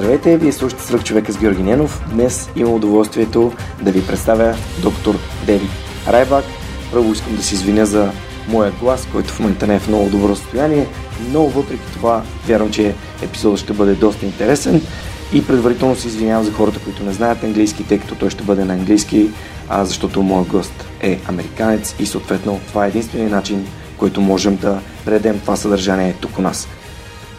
Здравейте, вие слушате Свърх човека с Георги Ненов. Днес имам удоволствието да ви представя доктор Девид Райбак. Първо искам да се извиня за моя глас, който в момента не е в много добро състояние, но въпреки това вярвам, че епизодът ще бъде доста интересен и предварително се извинявам за хората, които не знаят английски, тъй като той ще бъде на английски, а защото моят гост е американец и съответно това е единствения начин, който можем да предадем това съдържание тук у нас.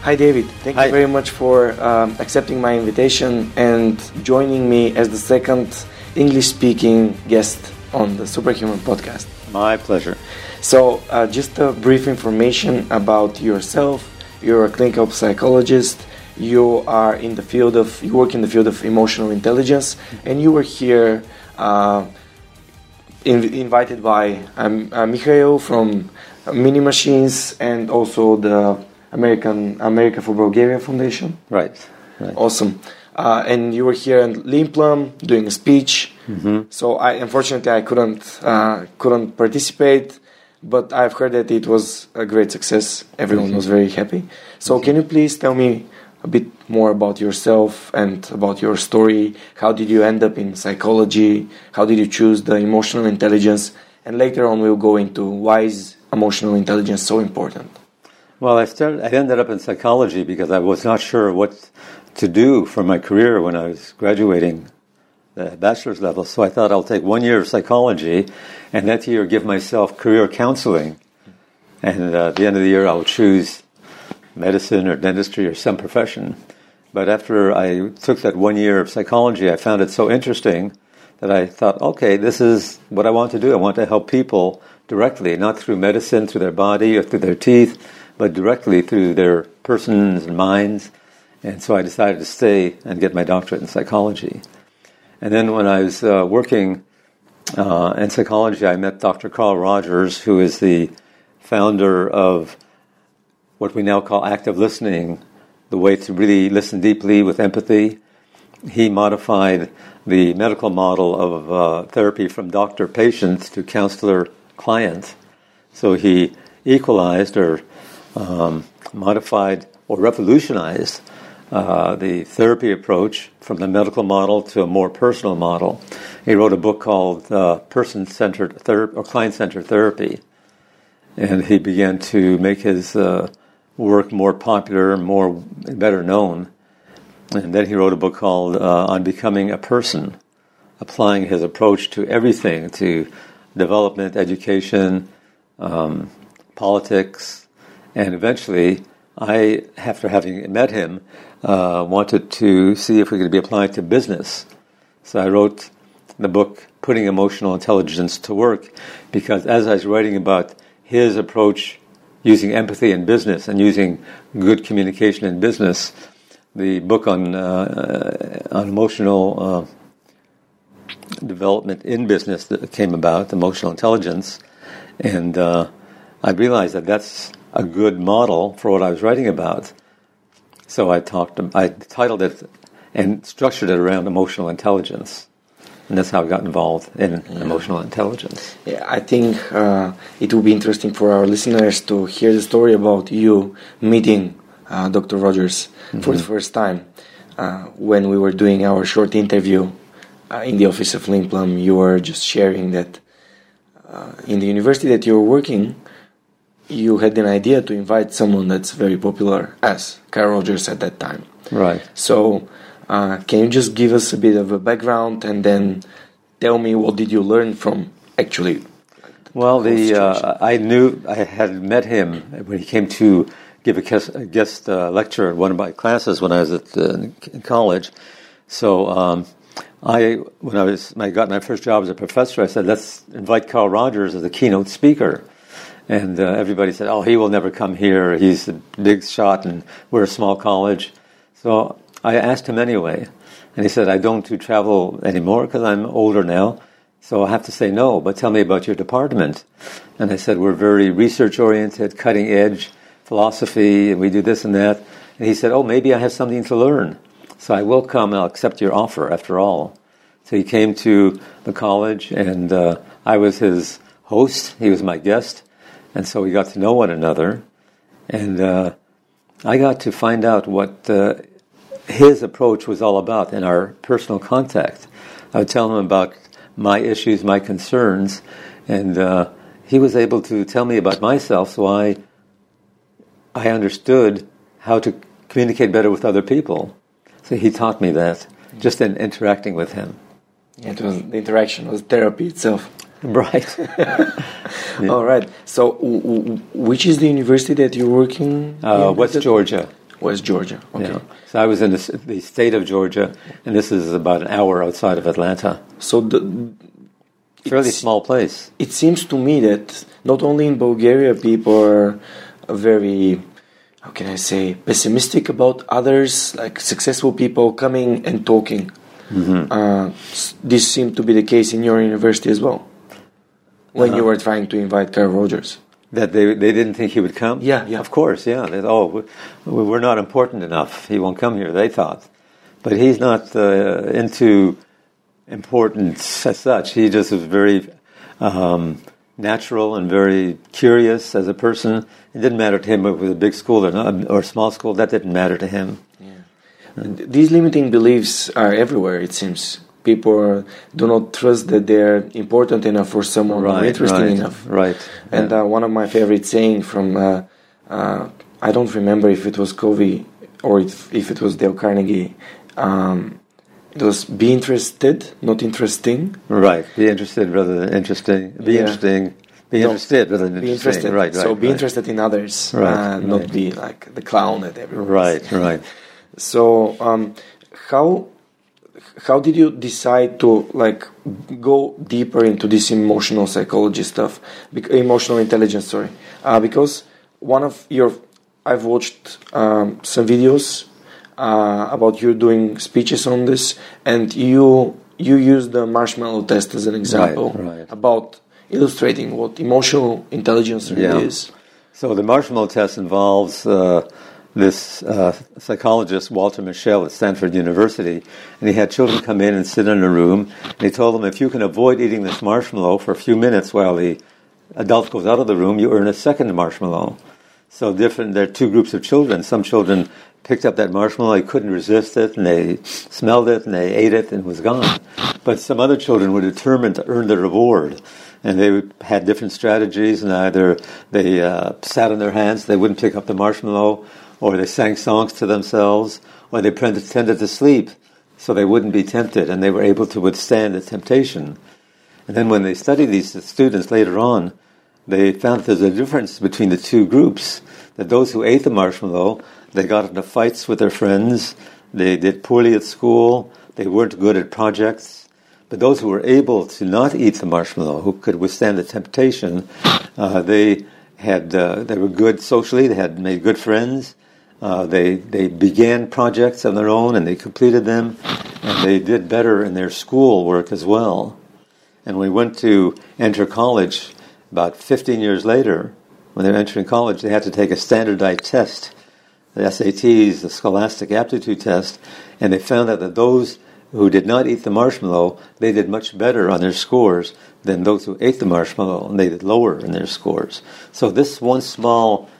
Hi, David. Thank Hi. you very much for um, accepting my invitation and joining me as the second English speaking guest on the Superhuman podcast. My pleasure. So, uh, just a brief information about yourself. You're a clinical psychologist. You are in the field of, you work in the field of emotional intelligence, and you were here uh, in, invited by um, uh, Mikhail from Mini Machines and also the American America for Bulgaria Foundation. Right. Right. Awesome. Uh, and you were here in Leanplum doing a speech. So I unfortunately I couldn't uh, couldn't participate, but I've heard that it was a great success. Everyone was very happy. So can you please tell me a bit more about yourself and about your story? How did you end up in psychology? How did you choose the emotional intelligence? And later on we'll go into why is emotional intelligence so important. Well, I started. I ended up in psychology because I was not sure what to do for my career when I was graduating the bachelor's level. So I thought I'll take one year of psychology, and that year give myself career counseling. And uh, at the end of the year, I'll choose medicine or dentistry or some profession. But after I took that one year of psychology, I found it so interesting that I thought, okay, this is what I want to do. I want to help people directly, not through medicine, through their body or through their teeth, but directly through their persons and minds. And so I decided to stay and get my doctorate in psychology. And then when I was uh, working uh, in psychology, I met Dr. Carl Rogers, who is the founder of what we now call active listening, the way to really listen deeply with empathy. He modified the medical model of uh, therapy from doctor patient to counselor client. So he equalized or um, modified or revolutionized uh, the therapy approach from the medical model to a more personal model. He wrote a book called uh, Person Centered Therapy or Client Centered Therapy. And he began to make his uh, work more popular, more better known. And then he wrote a book called uh, On Becoming a Person, applying his approach to everything to development, education, um, politics, and eventually, I, after having met him, uh, wanted to see if we could be applied to business. So I wrote the book Putting Emotional Intelligence to Work because as I was writing about his approach using empathy in business and using good communication in business, the book on uh, on emotional uh, development in business that came about, emotional intelligence, and uh, I realized that that's a good model for what I was writing about. So I talked, I titled it and structured it around emotional intelligence, and that's how I got involved in emotional intelligence. Yeah, I think uh, it will be interesting for our listeners to hear the story about you meeting uh, Dr. Rogers for the first time. Uh, when we were doing our short interview uh, in the office of Leanplum, you were just sharing that uh, in the university that you're working, you had an idea to invite someone that's very popular as Carl Rogers at that time. Right. So, uh, can you just give us a bit of a background and then tell me what did you learn from actually? Well, the uh. I knew I had met him when he came to give a guest, uh, lecture at one of my classes when I was at in college. So um, I, when I was, when I got my first job as a professor, I said, "Let's invite Carl Rogers as a keynote speaker." And uh, everybody said, "Oh, he will never come here. He's a big shot, and we're a small college." So I asked him anyway, and he said, "I don't do travel anymore because I'm older now." So I have to say no, but tell me about your department. And I said, we're very research oriented, cutting edge philosophy, and we do this and that. And he said, oh, maybe I have something to learn. So I will come, I'll accept your offer after all. So he came to the college, and uh, I was his host, he was my guest. And so we got to know one another. And uh, I got to find out what uh, his approach was all about in our personal contact. I would tell him about my issues, my concerns, and uh, he was able to tell me about myself, so I I understood how to communicate better with other people. So he taught me that just in interacting with him. It was the interaction was therapy itself. Right. All right. So, w- w- which is the university that you're working? Uh, in? West Georgia. West Georgia. Okay. Yeah. So I was in the, the state of Georgia, and this is about an hour outside of Atlanta. So the, Fairly small place. it seems to me that not only in Bulgaria people are very how can I say pessimistic about others, like successful people coming and talking. Uh, this seemed to be the case in your university as well. When you were trying to invite Carl Rogers. That they, they didn't think he would come? Yeah, yeah. Of course, yeah. They, oh, we- we're not important enough. He won't come here, they thought. But he's not uh, into importance as such. He just was very um, natural and very curious as a person. It didn't matter to him if it was a big school or, not, or a small school. That didn't matter to him. Th- These limiting beliefs are everywhere, it seems. People do not trust that they're important enough for someone or interesting right, enough. Right. And Yeah. uh, one of my favorite saying from uh, uh, I don't remember if it was Covey or if, if it was Dale Carnegie. Um, it was be interested, not interesting. right. Be interested rather than interesting. Be Yeah. interesting. Be No, interested rather than Be interesting. interested. Right. Right. so be right. interested in others, Right, uh, not be like the clown at everyone. Right. Right. So um, how how did you decide to like go deeper into this emotional psychology stuff, emotional intelligence? Sorry, uh, because one of your I've watched um, some videos uh, about you doing speeches on this, and you you use the marshmallow test as an example right. about illustrating what emotional intelligence really Yeah. is. So the marshmallow test involves uh, this uh, psychologist, Walter Mischel at Stanford University, and he had children come in and sit in a room, and he told them if you can avoid eating this marshmallow for a few minutes while the adult goes out of the room, you earn a second marshmallow. So different. There are two groups of children. Some children picked up that marshmallow, they couldn't resist it, and they smelled it, and they ate it, and it was gone. But some other children were determined to earn the reward, and they had different strategies. And either they uh, sat on their hands, they wouldn't pick up the marshmallow, or they sang songs to themselves, or they pretended to sleep so they wouldn't be tempted, and they were able to withstand the temptation. And then when they studied these students later on, they found there's a difference between the two groups. That those who ate the marshmallow, they got into fights with their friends, they did poorly at school, they weren't good at projects. But those who were able to not eat the marshmallow, who could withstand the temptation, uh, they had uh, they were good socially. They had made good friends. Uh, they they began projects on their own and they completed them, and they did better in their school work as well. And we went to enter college, about 15 years later, when they were entering college, they had to take a standardized test, the SATs, the Scholastic Aptitude Test, and they found out that those who did not eat the marshmallow, they did much better on their scores than those who ate the marshmallow, and they did lower in their scores. So this one small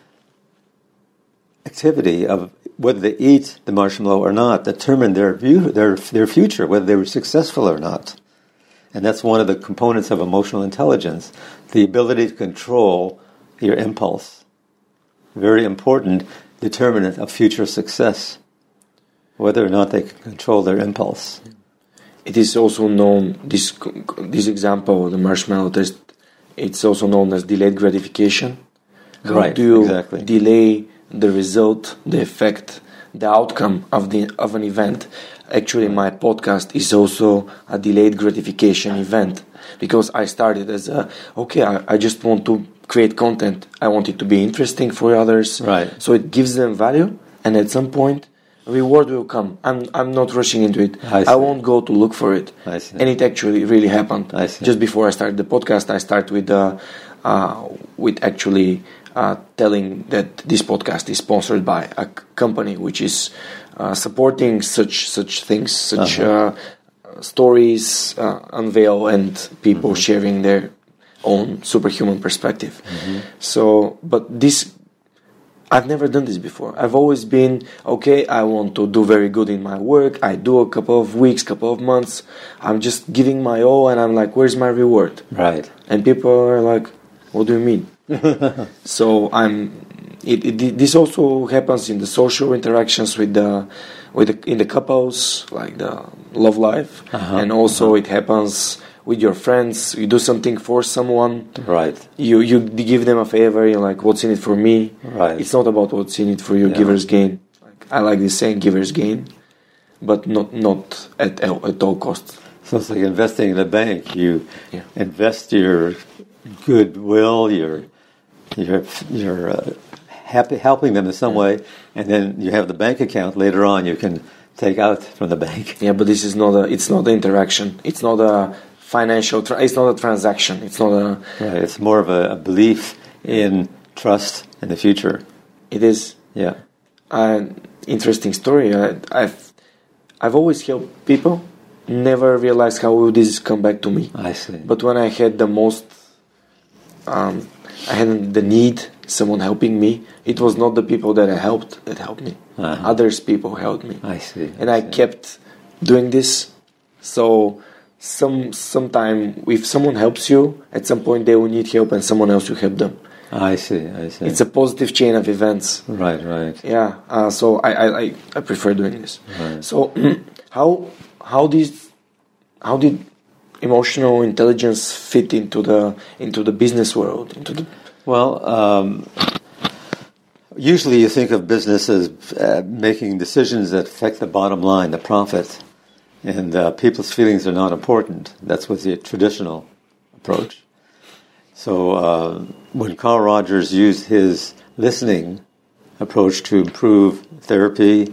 activity of whether they eat the marshmallow or not determined their view, their their future, whether they were successful or not. And that's one of the components of emotional intelligence the ability to control your impulse. Very important determinant of future success, whether or not they can control their impulse. It is also known, this, this example, the marshmallow test, it's also known as delayed gratification. How Right, do you exactly. delay the result, the effect, the outcome of the of an event? Actually, my podcast is also a delayed gratification event because I started as a okay, I, I just want to create content. I want it to be interesting for others, Right. So it gives them value, and at some point, reward will come. I'm I'm not rushing into it. I I, won't go to look for it. I see. And it actually really happened. I see. Just before I started the podcast, I start with uh, uh, with actually uh, telling that this podcast is sponsored by a company which is uh, supporting such such things, such Uh-huh. uh stories uh, unveil and people Mm-hmm. sharing their own superhuman perspective. Mm-hmm. So, but this I've never done this before. I've always been okay. I want to do very good in my work. I do a couple of weeks, couple of months. I'm just giving my all, and I'm like, "Where's my reward?" Right. And people are like, "What do you mean?" so I'm. It, it, this also happens in the social interactions with the, with the, in the couples, like the love life, Uh-huh, and also it happens with your friends. You do something for someone, Right. you you give them a favor. You're like, "What's in it for me?" Right. It's not about what's in it for you. Yeah. Givers gain. Like, I like this saying, "Givers gain," but not not at all- at all costs. So it's like investing in a bank. You Yeah. invest your goodwill, your your your uh, happy, helping them in some way, and then you have the bank account later on. You can take out from the bank. Yeah, but this is not a. It's not an interaction. It's not a financial. Tra- it's not a transaction. It's not a. Right. It's more of a, a belief in trust in the future. It is Yeah. an interesting story. I, I've I've always helped people. Never realized how will this come back to me. I see. But when I had the most, um, I had the need, someone helping me. It was not the people that I helped that helped me. Uh-huh. Others people helped me, I see. and I see. kept doing this. So some sometime if someone helps you, at some point they will need help, and someone else will help them. I see. I see. It's a positive chain of events. right. Right. Yeah. Uh, so I, I, I, I prefer doing this. Right. So how how did how did emotional intelligence fit into the into the business world into the Well, um, usually you think of business as uh, making decisions that affect the bottom line, the profit, and uh, people's feelings are not important. That's with the traditional approach. So uh, when Carl Rogers used his listening approach to improve therapy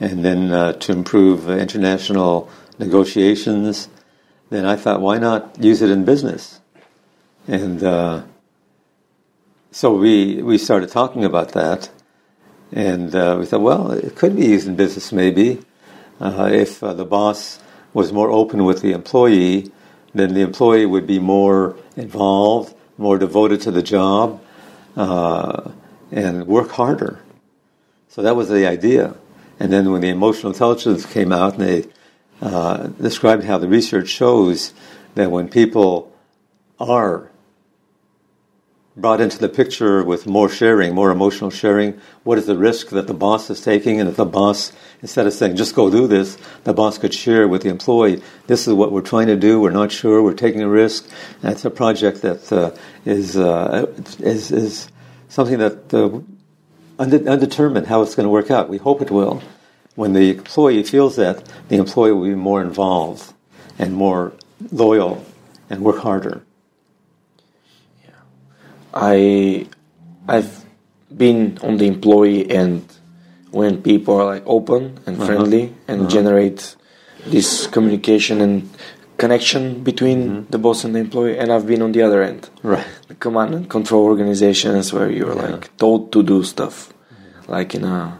and then uh, to improve international negotiations, then I thought, why not use it in business? And uh, so we we started talking about that, and uh, we thought, well, it could be used in business maybe uh, if uh, the boss was more open with the employee, then the employee would be more involved, more devoted to the job, uh, and work harder. So that was the idea. And then when the emotional intelligence came out, and they uh, described how the research shows that when people are brought into the picture with more sharing, more emotional sharing. What is the risk that the boss is taking? And if the boss, instead of saying, just go do this, the boss could share with the employee, this is what we're trying to do, we're not sure, we're taking a risk. It's a project that uh, is, uh, is, is something that uh, undetermined how it's going to work out. We hope it will. When the employee feels that, the employee will be more involved and more loyal and work harder. Yeah. I I've been on the employee end when people are like open and uh-huh. friendly and uh-huh. generate this communication and connection between mm-hmm. the boss and the employee and I've been on the other end Right. the command and control organizations where you're Yeah. like told to do stuff mm-hmm. like in a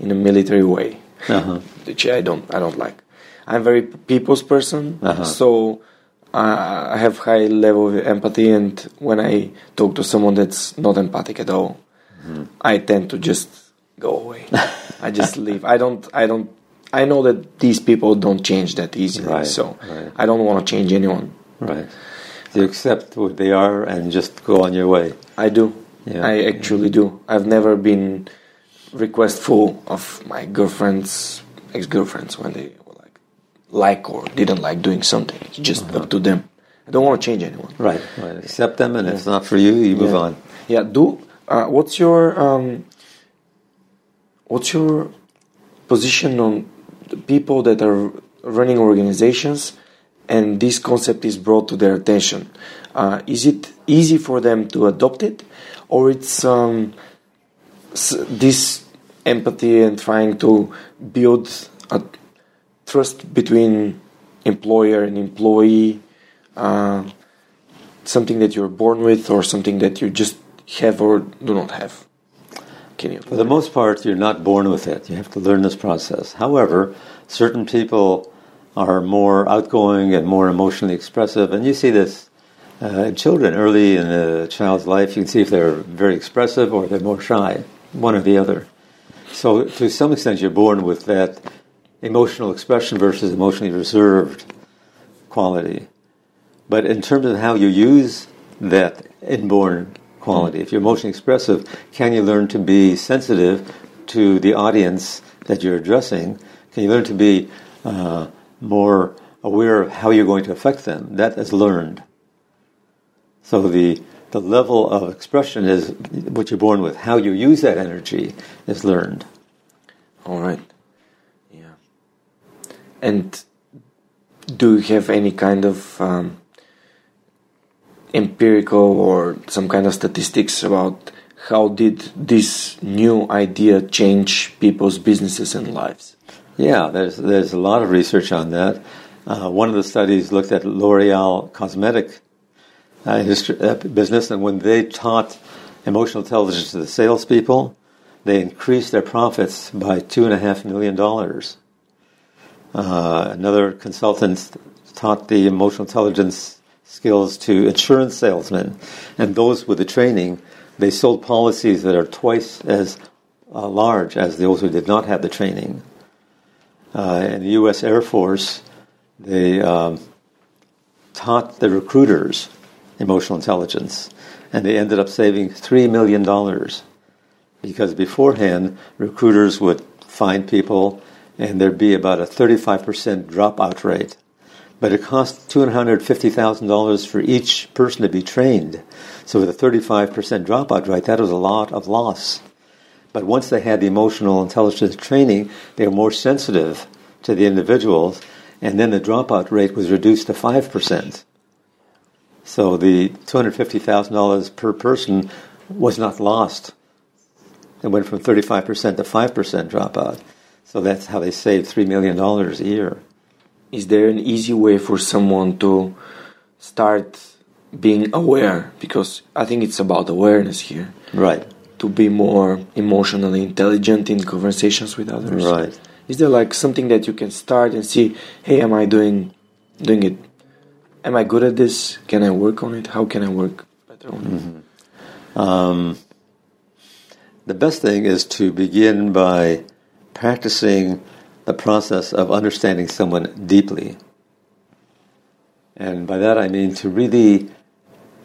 in a military way Uh-huh. which I don't I don't like I'm very people's person Uh-huh. so uh, I have high level of empathy and when I talk to someone that's not empathic at all Mm-hmm. I tend to just go away I just leave I don't I don't I know that these people don't change that easily, Right, so right. I don't want to change anyone. Right. You accept what they are and just go on your way. I do. Yeah. I actually do. I've never been requestful of my girlfriends, ex-girlfriends when they were like like or didn't like doing something. It's just Uh-huh. up to them. I don't want to change anyone. Right. Right. Accept them, and if it's not for you, you move yeah. on. Yeah. Do uh, what's your um, what's your position on the people that are running organizations and this concept is brought to their attention? Uh, is it easy for them to adopt it, or it's um, this empathy and trying to build a trust between employer and employee? Uh, something that you're born with or something that you just have or do not have? Can you? For the most part, you're not born with it. You have to learn this process. However, certain people are more outgoing and more emotionally expressive, and you see this uh, in children early in a child's life. You can see if they're very expressive or they're more shy, one or the other. So, to some extent, you're born with that emotional expression versus emotionally reserved quality. But in terms of how you use that inborn quality, if you're emotionally expressive, can you learn to be sensitive to the audience that you're addressing? Can you learn to be uh, more aware of how you're going to affect them? That is learned. So the the level of expression is what you're born with. How you use that energy is learned. All right. Yeah. And do you have any kind of um, empirical or some kind of statistics about how did this new idea change people's businesses and lives? Yeah, there's there's a lot of research on that. Uh, one of the studies looked at L'Oreal cosmetic uh, industry, uh, business, and when they taught emotional intelligence to the salespeople, they increased their profits by two and a half million dollars. Uh, another consultant taught the emotional intelligence skills to insurance salesmen, and those with the training, they sold policies that are twice as uh, large as those who did not have the training. Uh, in the U.S. Air Force, they um, taught the recruiters emotional intelligence, and they ended up saving three million dollars because beforehand recruiters would find people, and there'd be about a 35% dropout rate. But it cost $250,000 for each person to be trained. So with a 35% dropout rate, that was a lot of loss. But once they had the emotional intelligence training, they were more sensitive to the individuals, and then the dropout rate was reduced to 5%. So the $250,000 per person was not lost. It went from 35% to 5% dropout. So that's how they saved $3 million a year. Is there an easy way for someone to start being aware? Because I think it's about awareness here. Right. To be more emotionally intelligent in conversations with others. Right. Is there like something that you can start and see, hey, am I doing doing it? Am I good at this? Can I work on it? How can I work better on it? Um, the best thing is to begin by practicing the process of understanding someone deeply. And by that I mean to really,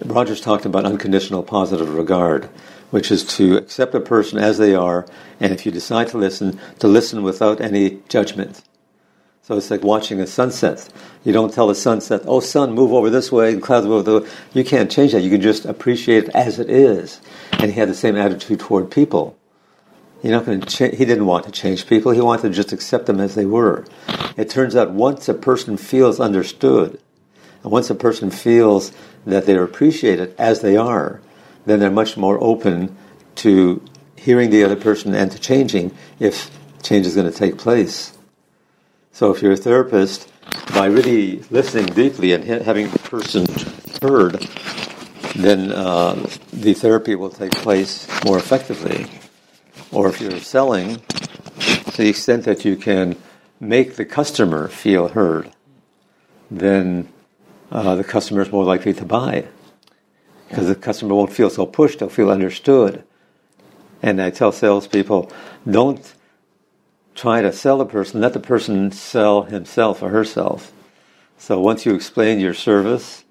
Rogers talked about unconditional positive regard, which is to accept a person as they are, and if you decide to listen, to listen without any judgment. So it's like watching a sunset. You don't tell the sunset, oh, sun, move over this way, and clouds move over the You can't change that. You can just appreciate it as it is. And he had the same attitude toward people. You're not going to cha- he didn't want to change people. He wanted to just accept them as they were. It turns out once a person feels understood, and once a person feels that they're appreciated as they are, then they're much more open to hearing the other person and to changing if change is going to take place. So if you're a therapist, by really listening deeply and having the person heard, then uh, the therapy will take place more effectively. Or if you're selling, to the extent that you can make the customer feel heard, then uh, the customer is more likely to buy. Because the customer won't feel so pushed, they'll feel understood. And I tell salespeople, don't try to sell the person, let the person sell himself or herself. So once you explain your service,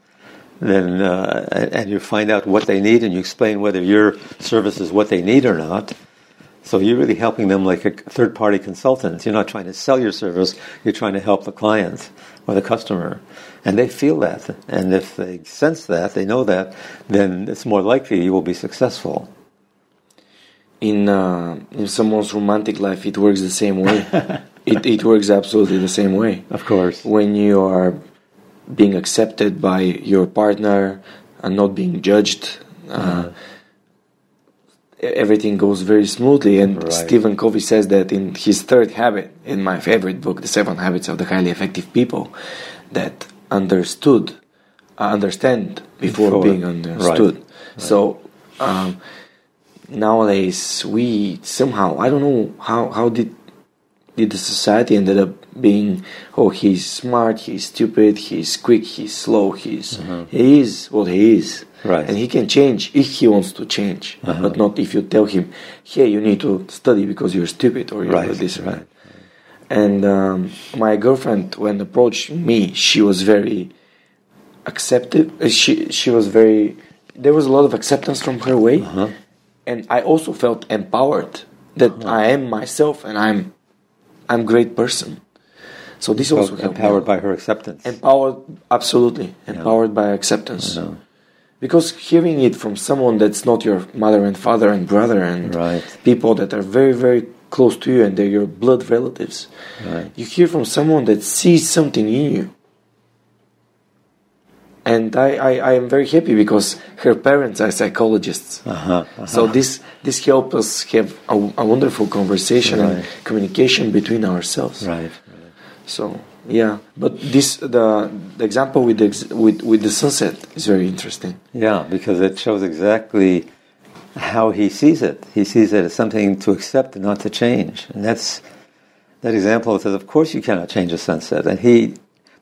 then uh, and you find out what they need, and you explain whether your service is what they need or not. So you're really helping them like a third-party consultant. You're not trying to sell your service; you're trying to help the client or the customer, and they feel that. And if they sense that, they know that, then it's more likely you will be successful. In uh, in someone's romantic life, it works the same way. it it works absolutely the same way. Of course. When you are being accepted by your partner and not being judged. Uh, everything goes very smoothly. And Right. Stephen Covey says that in his third habit, in my favorite book, The Seven Habits of the Highly Effective People, that understood, uh, understand before, Before, being understood. right, So um, nowadays we somehow I don't know how how did did the society ended up being oh he's smart he's stupid he's quick he's slow he's he is what he is Mm-hmm. Right. and he can change if he wants to change Uh-huh. but not if you tell him hey you need to study because you're stupid or you're Right, this or right. and um, my girlfriend when approached me she was very accepted uh, she she was very there was a lot of acceptance from her way Uh-huh. And i also felt empowered that uh-huh. i am myself and i'm i'm great person. So this also helped empowered by her acceptance. empowered absolutely. Empowered by acceptance. Because hearing it from someone that's not your mother and father and brother and Right. people that are very very close to you and they're your blood relatives Right. you hear from someone that sees something in you and I, I, I am very happy because her parents are psychologists Uh-huh, uh-huh. so this this helps us have a, a wonderful conversation and communication between ourselves Right. so yeah but this the, the example with the, ex- with with the sunset is very interesting Yeah, because it shows exactly how he sees it. He sees it as something to accept and not to change. And that's that example says, of course you cannot change a sunset. And he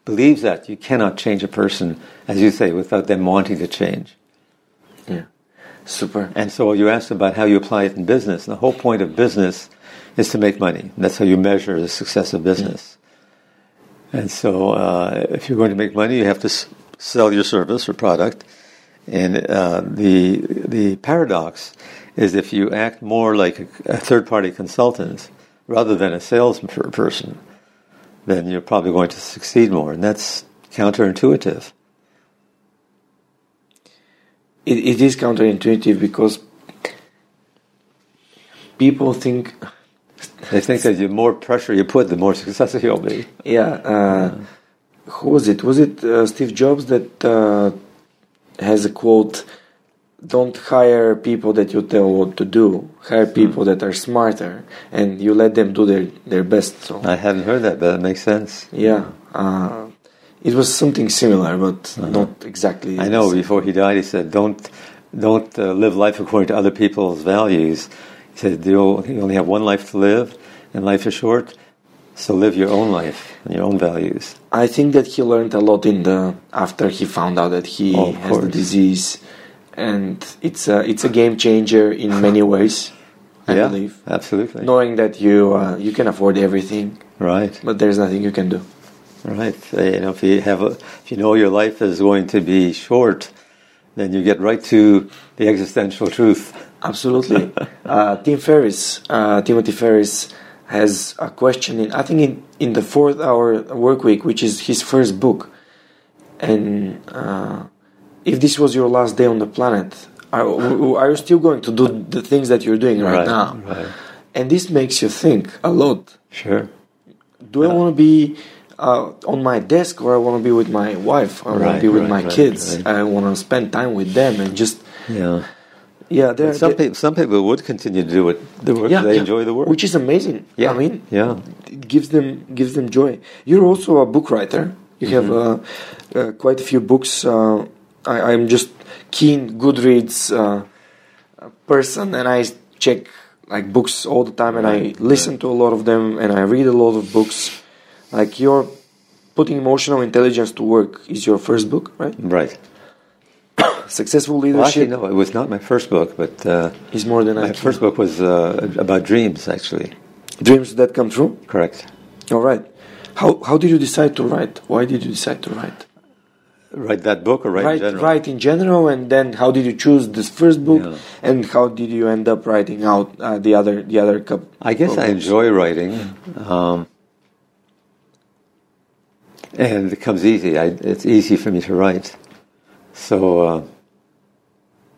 believes that you cannot change a person, as you say, without them wanting to change. yeah super And so you asked about how you apply it in business. The whole point of business is to make money. That's how you measure the success of business. And so uh, if you're going to make money, you have to s- sell your service or product. And uh, the the paradox is if you act more like a, a third party consultant rather than a salesperson, then you're probably going to succeed more. And that's counterintuitive. it, it is counterintuitive because people think They think that the more pressure you put, the more successful you'll be. yeah uh, who was it was it uh, steve jobs that uh, has a quote don't hire people that you tell what to do. Hire people that are smarter and you let them do their, their best so. I haven't heard that, but it makes sense. yeah uh, it was something similar but not exactly I know before he died, he said, "Don't, don't uh, live life according to other people's values." He said, "You only have one life to live, and life is short, so live your own life and your own values." I think that he learned a lot in the after he found out that he Oh, has the disease, and it's a it's a game changer in many ways. I yeah, believe absolutely. knowing that you uh, you can afford everything, Right, but there's nothing you can do. right. Uh, You know, if you have, a, if you know your life is going to be short, then you get right to the existential truth. Absolutely. uh, Tim Ferriss, uh, Timothy Ferriss, has a question in I think in in the fourth hour work week, which is his first book, and uh, if this was your last day on the planet, are, are you still going to do the things that you're doing right, now? Right. And this makes you think a lot. Sure. Do I want to be uh, on my desk or I want to be with my wife? I want to be with right, my right, kids. right. I want to spend time with them and just Yeah. yeah. There, Some people, some people would continue to do it. The work. they enjoy the work. which is amazing. Yeah, I mean, yeah. it gives them gives them joy. You're also a book writer. You have Mm-hmm. uh, uh, quite a few books. Uh, I, I'm just keen Goodreads uh, person, and I check like books all the time, and I listen to a lot of them, and I read a lot of books. Like you're putting emotional intelligence to work is your first book, right? right. Successful Well, leadership actually, no, it was not my first book, but uh, is more than I my can. first book was uh, about dreams, actually. Dreams that come true. Correct. All right. How how did you decide to write? Why did you decide to write? Write that book or write write, in general? write in general, and then how did you choose this first book, Yeah. and how did you end up writing out uh, the other the other couple? I guess I enjoy writing, um, and it comes easy. I, it's easy for me to write. So, uh,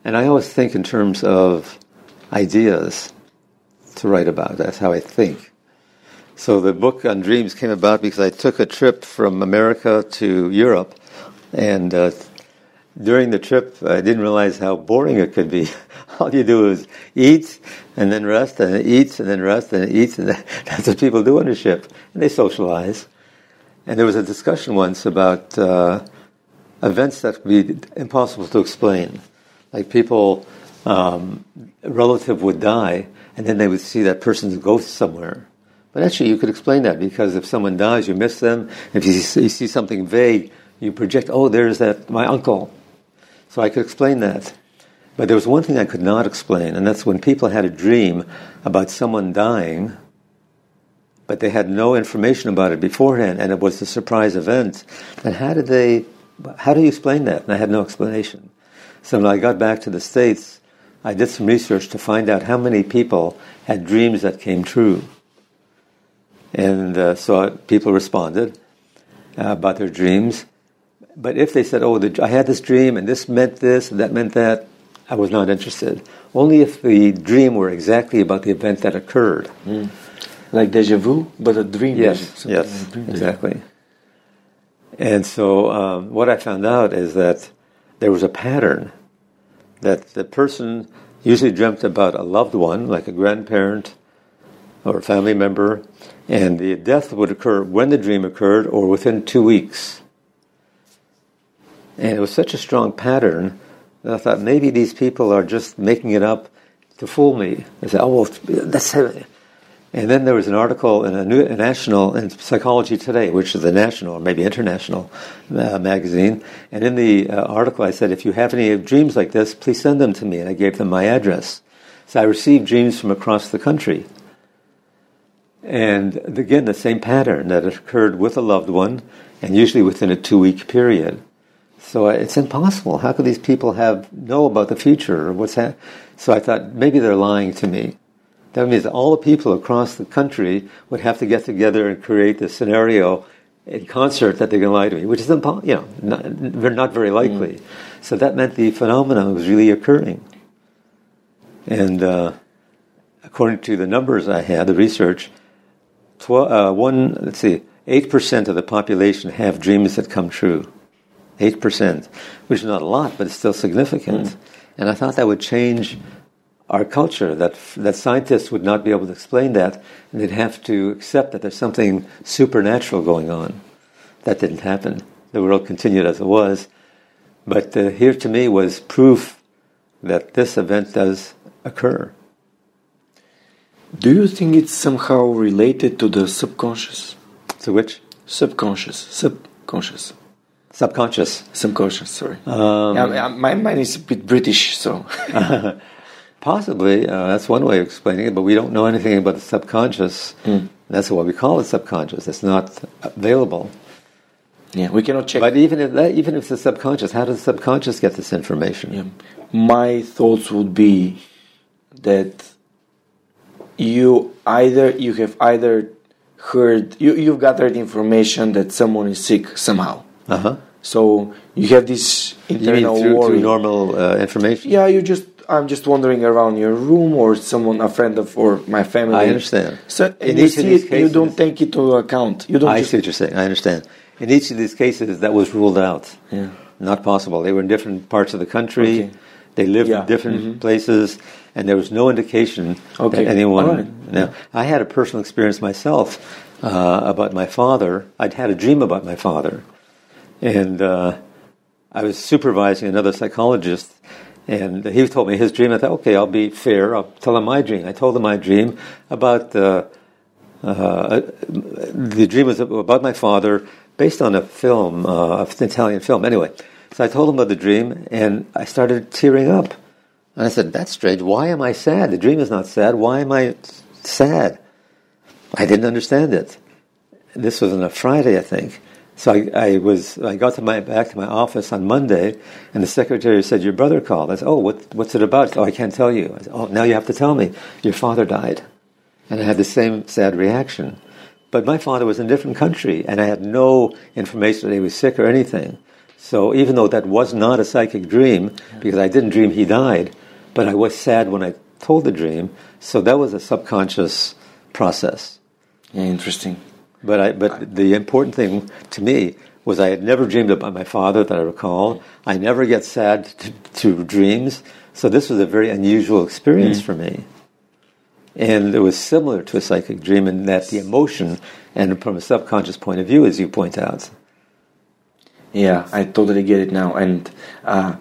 and I always think in terms of ideas to write about. That's how I think. So the book on dreams came about because I took a trip from America to Europe, and uh, during the trip, I didn't realize how boring it could be. All you do is eat and then rest, and eat and then rest and eat, and that's what people do on a ship. And they socialize. And there was a discussion once about uh, events that would be impossible to explain. Like people, um, relative would die, and then they would see that person's ghost somewhere. But actually, you could explain that because if someone dies, you miss them. If you see something vague, you project, oh, there's that, my uncle. So I could explain that. But there was one thing I could not explain, and that's when people had a dream about someone dying, but they had no information about it beforehand, and it was a surprise event. And how did they, how do you explain that? And I had no explanation. So when I got back to the States, I did some research to find out how many people had dreams that came true. And uh, so people responded uh, about their dreams. But if they said, oh, the, I had this dream and this meant this and that meant that, I was not interested. Only if the dream were exactly about the event that occurred. Like deja vu, but a dream. Yes, yes, dream exactly. And so um, what I found out is that there was a pattern that the person usually dreamt about a loved one, like a grandparent or a family member, and the death would occur when the dream occurred or within two weeks. And it was such a strong pattern that I thought maybe these people are just making it up to fool me. They said, "Oh, well, that's." it-" And then there was an article in a, new, a national in Psychology Today, which is a national or maybe international uh, magazine. And in the uh, article, I said, "If you have any dreams like this, please send them to me." And I gave them my address. So I received dreams from across the country. And again, the same pattern that occurred with a loved one, and usually within a two-week period. So it's impossible. How could these people have know about the future or what's happening? So I thought maybe they're lying to me. That means all the people across the country would have to get together and create this scenario in concert that they're going to lie to me, which is impo- you know not, they're not very likely. So that meant the phenomenon was really occurring. And uh, according to the numbers I had, the research, tw- uh, one let's see, eight percent of the population have dreams that come true. Eight percent, which is not a lot, but it's still significant. And I thought that would change our culture. That that scientists would not be able to explain that, and they'd have to accept that there's something supernatural going on. That didn't happen. The world continued as it was. But uh, here, to me, was proof that this event does occur. Do you think it's somehow related to the subconscious? To which Subconscious. Subconscious. Subconscious. Subconscious, sorry. Um, yeah, my mind is a bit British, so. Possibly, uh, that's one way of explaining it, but we don't know anything about the subconscious. That's why we call it subconscious. It's not available. yeah, we cannot check. But even if that, even if it's the subconscious, how does the subconscious get this information? Yeah. My thoughts would be that you either you have either heard you you've gathered information that someone is sick somehow. Uh huh. So you have this internal through, worry. through normal uh, information? yeah, you just I'm just wandering around your room or someone a friend of or my family. I understand. So In you each of see these it, you don't take it into account. You don't. I see what you're saying. I understand. In each of these cases, that was ruled out. Yeah. Not possible. They were in different parts of the country. Okay. They lived Yeah. in different Mhm. places, and there was no indication Okay. that anyone. All right. Now, I had a personal experience myself uh, about my father. I'd had a dream about my father, and uh, I was supervising another psychologist, and he told me his dream. I thought, okay, I'll be fair. I'll tell him my dream. I told him my dream about. Uh, uh, the dream was about my father, based on a film, uh, an Italian film. Anyway, so I told him about the dream, and I started tearing up. And I said, "That's strange. Why am I sad? The dream is not sad. Why am I sad?" I didn't understand it. This was on a Friday, I think. So I, I was I got to my back to my office on Monday, and the secretary said, "Your brother called." I said, "Oh, what, what's it about?" "Oh, I can't tell you." I said, "Oh, now you have to tell me. Your father died," and I had the same sad reaction. But my father was in a different country, and I had no information that he was sick or anything. So even though that was not a psychic dream, because I didn't dream he died, but I was sad when I told the dream. So that was a subconscious process. Yeah, interesting. But I, but the important thing to me was I had never dreamed about my father that I recall. I never get sad to, to dreams, so this was a very unusual experience for me. And it was similar to a psychic dream in that the emotion, and from a subconscious point of view, as you point out. Yeah, I totally get it now, and uh,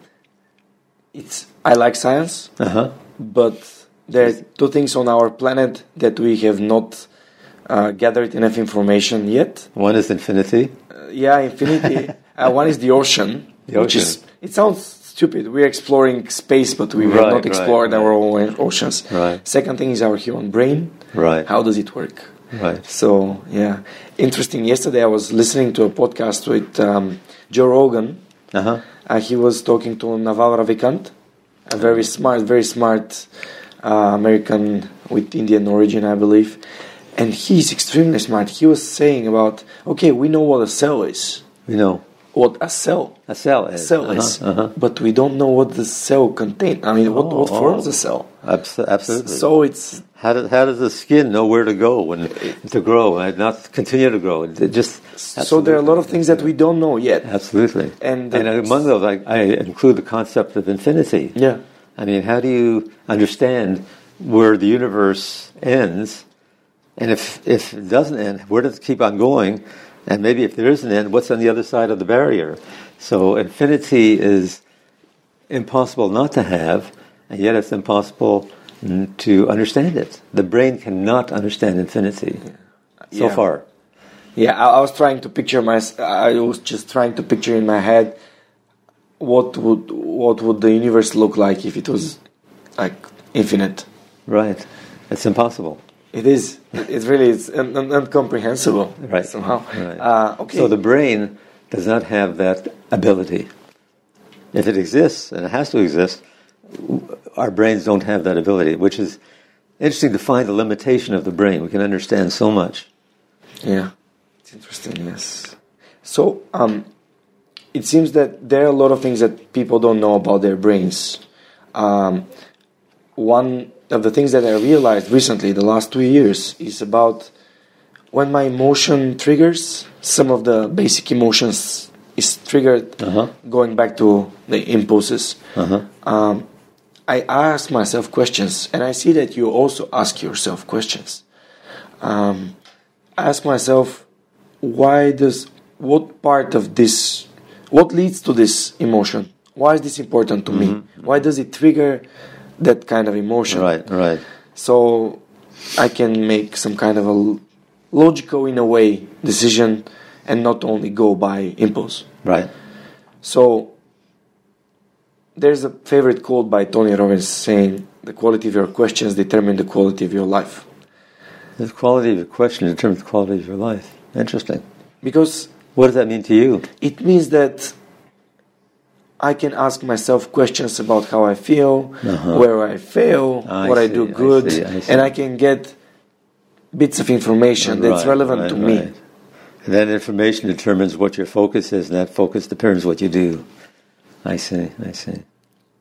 it's I like science, Uh huh. but there are two things on our planet that we have not uh, gathered enough information yet. One is infinity. Uh, yeah, infinity. uh, one is the ocean, The which ocean. is it sounds stupid. We're exploring space, but we have Right, not explored right. our own oceans. Right. Second thing is our human brain. Right. How does it work? Right. So yeah, interesting. Yesterday I was listening to a podcast with um, Joe Rogan. Uh huh. Uh, he was talking to Naval Ravikant, a very smart, very smart uh, American with Indian origin, I believe. And he's extremely smart. He was saying about, okay, we know what a cell is, We know what a cell, a cell is. cell Uh-huh, is, uh-huh. but we don't know what the cell contains. I mean, what, what Oh, forms oh. a cell? Abs- absolutely. So it's How does, how does the skin know where to go when to grow and not continue to grow? It just so there are a lot of things that we don't know yet. absolutely. And And, among those, I, I include the concept of infinity. Yeah. I mean, how do you understand where the universe ends? And if if it doesn't end, where does it keep on going? And maybe if there is an end, what's on the other side of the barrier? So infinity is impossible not to have, and yet it's impossible to understand it. The brain cannot understand infinity so Yeah. far. Yeah, I, I was trying to picture my. I was just trying to picture in my head what would what would the universe look like if it was like infinite. Right. It's impossible. It is. It really is un- un- incomprehensible. Right. Somehow. Right. Uh, okay. So the brain does not have that ability. If it exists, and it has to exist, our brains don't have that ability, which is interesting to find the limitation of the brain. We can understand so much. Yeah, it's interesting. Yes. So, um, it seems that there are a lot of things that people don't know about their brains. Um, one of the things that I realized recently, the last two years, is about when my emotion triggers. Some of the basic emotions is triggered, Uh-huh. going back to the impulses. Uh-huh. Um, I ask myself questions, and I see that you also ask yourself questions. Um, ask myself, why does what part of this, what leads to this emotion? Why is this important to me? Why does it trigger that kind of emotion? Right, right. So I can make some kind of a logical, in a way, decision and not only go by impulse. Right. So there's a favorite quote by Tony Robbins saying, "The quality of your questions determine the quality of your life." The quality of your question determines the quality of your life. Interesting. Because What does that mean to you? it means that I can ask myself questions about how I feel, uh-huh. where I fail, I what I see, do I good, see, I see. and I can get bits of information that's relevant right, to me. right. And that information determines what your focus is, and that focus determines what you do. I see, I see.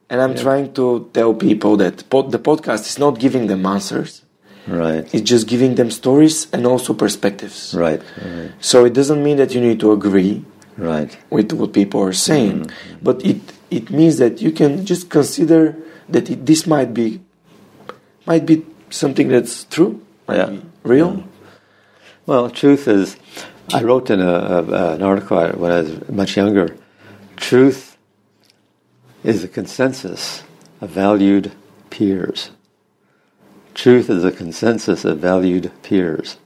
And I'm trying to tell people that pod- the podcast is not giving them answers; Right, it's just giving them stories and also perspectives. right, right, So it doesn't mean that you need to agree right. with what people are saying, Mm-hmm. but it it means that you can just consider that it, this might be might be something that's true, Yeah. real. Well, truth is, I wrote in a, a, an article when I was much younger. Truth is a consensus of valued peers. Truth is a consensus of valued peers.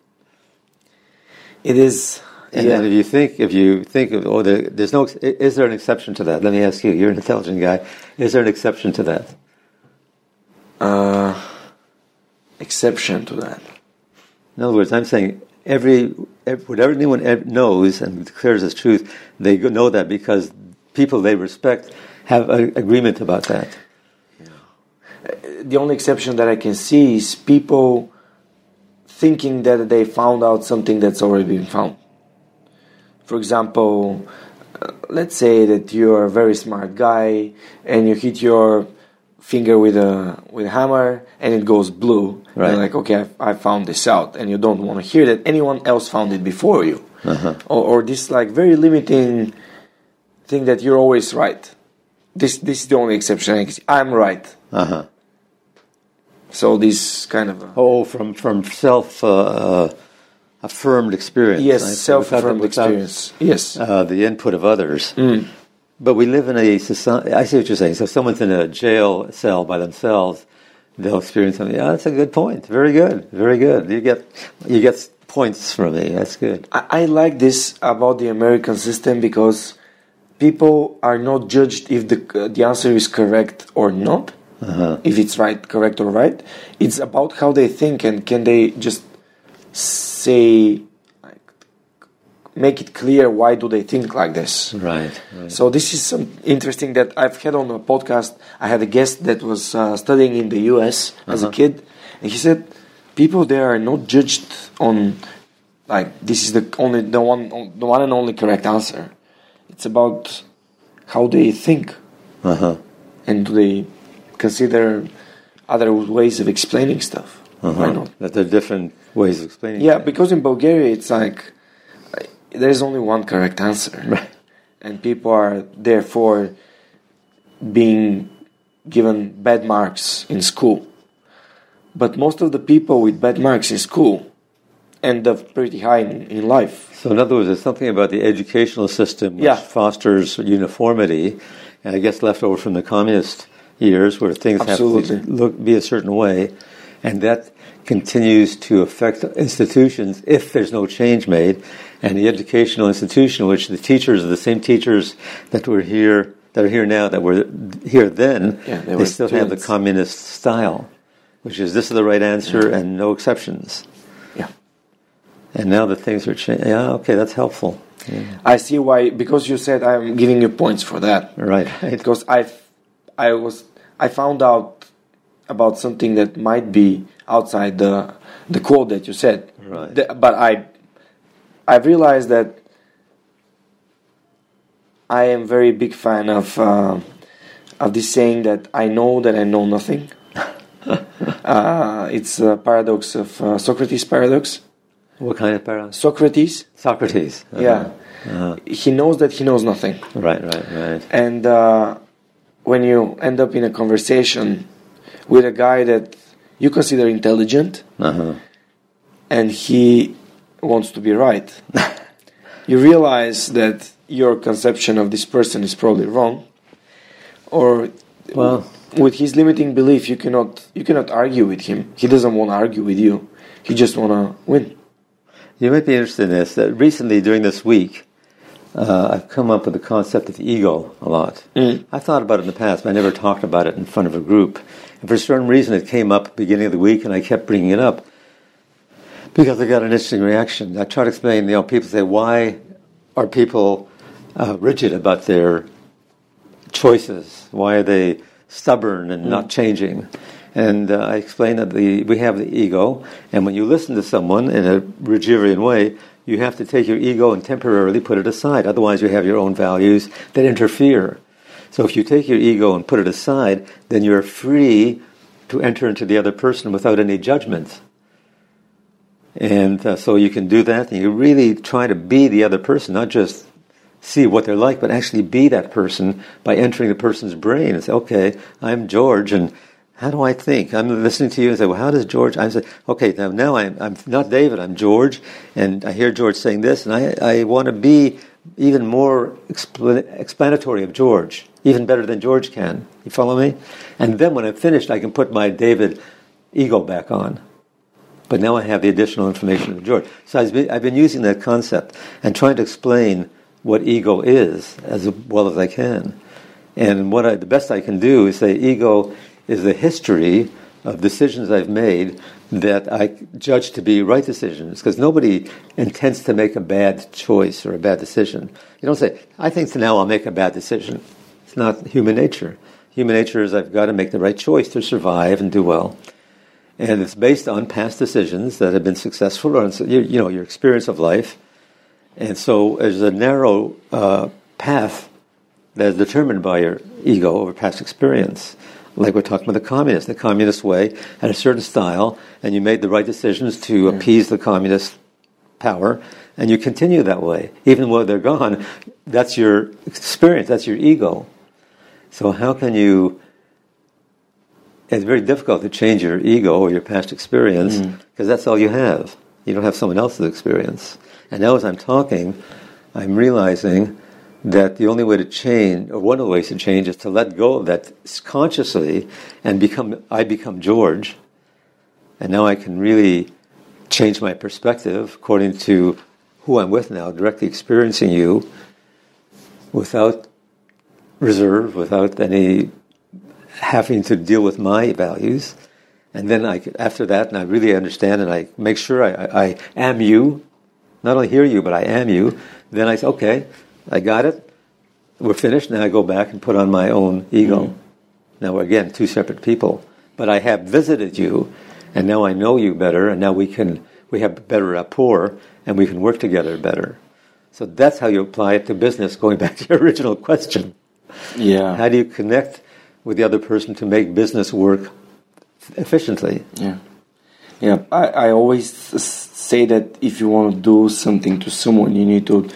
It is. And yeah. then if you think, if you think of, oh, there, there's no, is there an exception to that? Let me ask you. You're an intelligent guy. Is there an exception to that? uh, exception to that. In other words, I'm saying every, every whatever anyone knows and declares as truth, they know that because people they respect have an agreement about that. the only exception that I can see is people thinking that they found out something that's already been found. For example, uh, let's say that you're a very smart guy and you hit your finger with a with a hammer and it goes blue. Right. You're like, okay, I, I found this out, and you don't want to hear that anyone else found it before you, Uh-huh. or, or this like very limiting thing that you're always right. This this is the only exception. I'm right. Uh-huh. So this kind of Oh, from from self uh, uh, affirmed experience. yes, right? self-affirmed Without- without, experience. Yes, Uh, the input of others. But we live in a society. I see what you're saying. So if someone's in a jail cell by themselves, they'll experience something. Yeah, that's a good point. Very good. Very good. You get you get points from me. That's good. I, I like this about the American system because people are not judged if the uh, the answer is correct or not. If it's right, correct or right. It's about how they think and can they just say, like, make it clear why do they think like this. Right. right. So this is some interesting that I've had on a podcast. I had a guest that was uh, studying in the U.S. as a kid, and he said people there are not judged on like this is the only the one the one and only correct answer. It's about how they think Uh-huh. and do they consider other ways of explaining stuff. Why not? That they're different ways of explaining. Yeah, things. because in Bulgaria it's like uh, there's only one correct answer, Right. and people are therefore being given bad marks in school. But most of the people with bad marks in school end up pretty high in, in life. So in other words, there's something about the educational system which Yeah. fosters uniformity, and I guess left over from the communist years where things Absolutely. have to look be a certain way, and that continues to affect institutions if there's no change made. And the educational institution, which the teachers are the same teachers that were here, that are here now, that were here then, Yeah, they still have the communist style, which is this is the right answer and no exceptions. Yeah. And now that things are changing, yeah, okay, that's helpful. I see why because you said I'm giving you points for that. Right, right. because I, I was I found out about something that might be outside the the quote that you said. Right. The- but I, I realized that I am very big fan of uh, of this saying that I know that I know nothing. uh, it's a paradox of uh, Socrates paradox. What kind of paradox? Socrates, Socrates. Uh-huh. yeah, he knows that he knows nothing. Right, right, right. And uh, when you end up in a conversation with a guy that you consider intelligent Uh-huh. and he wants to be right, you realize that your conception of this person is probably wrong. Or Well- with his limiting belief, you cannot you cannot argue with him. He doesn't want to argue with you. He just want to win. You might be interested in this. That recently, during this week, uh, I've come up with the concept of the ego a lot. I've thought about it in the past, but I never talked about it in front of a group. And for some certain reason, it came up at the beginning of the week, and I kept bringing it up because I got an interesting reaction. I try to explain. You know, people say, "Why are people uh, rigid about their choices? Why are they stubborn and not changing? And uh, I explain that the, we have the ego, and when you listen to someone in a Rogerian way, you have to take your ego and temporarily put it aside. Otherwise, you have your own values that interfere. So if you take your ego and put it aside, then you're free to enter into the other person without any judgment. And uh, so you can do that, and you really try to be the other person, not just see what they're like, but actually be that person by entering the person's brain and say, okay, I'm George, and how do I think? I'm listening to you and say, well, how does George? I say, okay, now, now I'm, I'm not David, I'm George, and I hear George saying this, and I, I want to be even more expl- explanatory of George, even better than George can. You follow me? And then when I'm finished, I can put my David ego back on. But now I have the additional information of George. So I've been, I've been using that concept and trying to explain what ego is as well as I can. And what I, the best I can do is say ego is the history of decisions I've made that I judge to be right decisions because nobody intends to make a bad choice or a bad decision. You don't say, I think now I'll make a bad decision. It's not human nature. Human nature is I've got to make the right choice to survive and do well. And it's based on past decisions that have been successful or, you know, your experience of life. And so there's a narrow uh, path that is determined by your ego over past experience like we're talking about the communists. The communist way had a certain style, and you made the right decisions to appease the communist power, and you continue that way. Even when they're gone, that's your experience, that's your ego. So, how can you? It's very difficult to change your ego or your past experience because mm. that's all you have. You don't have someone else's experience. And now, as I'm talking, I'm realizing that the only way to change, or one of the ways to change, is to let go of that consciously and become, I become George. And now I can really change my perspective according to who I'm with now, directly experiencing you without reserve, without any having to deal with my values. And then I, after that, and I really understand and I make sure I, I, I am you, not only hear you, but I am you, then I say, okay, I got it. We're finished. Now I go back and put on my own ego. Mm-hmm. Now we're again two separate people. But I have visited you, and now I know you better, and now we can we have better rapport, and we can work together better. So that's how you apply it to business. Going back to your original question. Yeah. How do you connect with the other person to make business work efficiently? Yeah. Yeah. I, I always say that if you want to do something to someone, you need to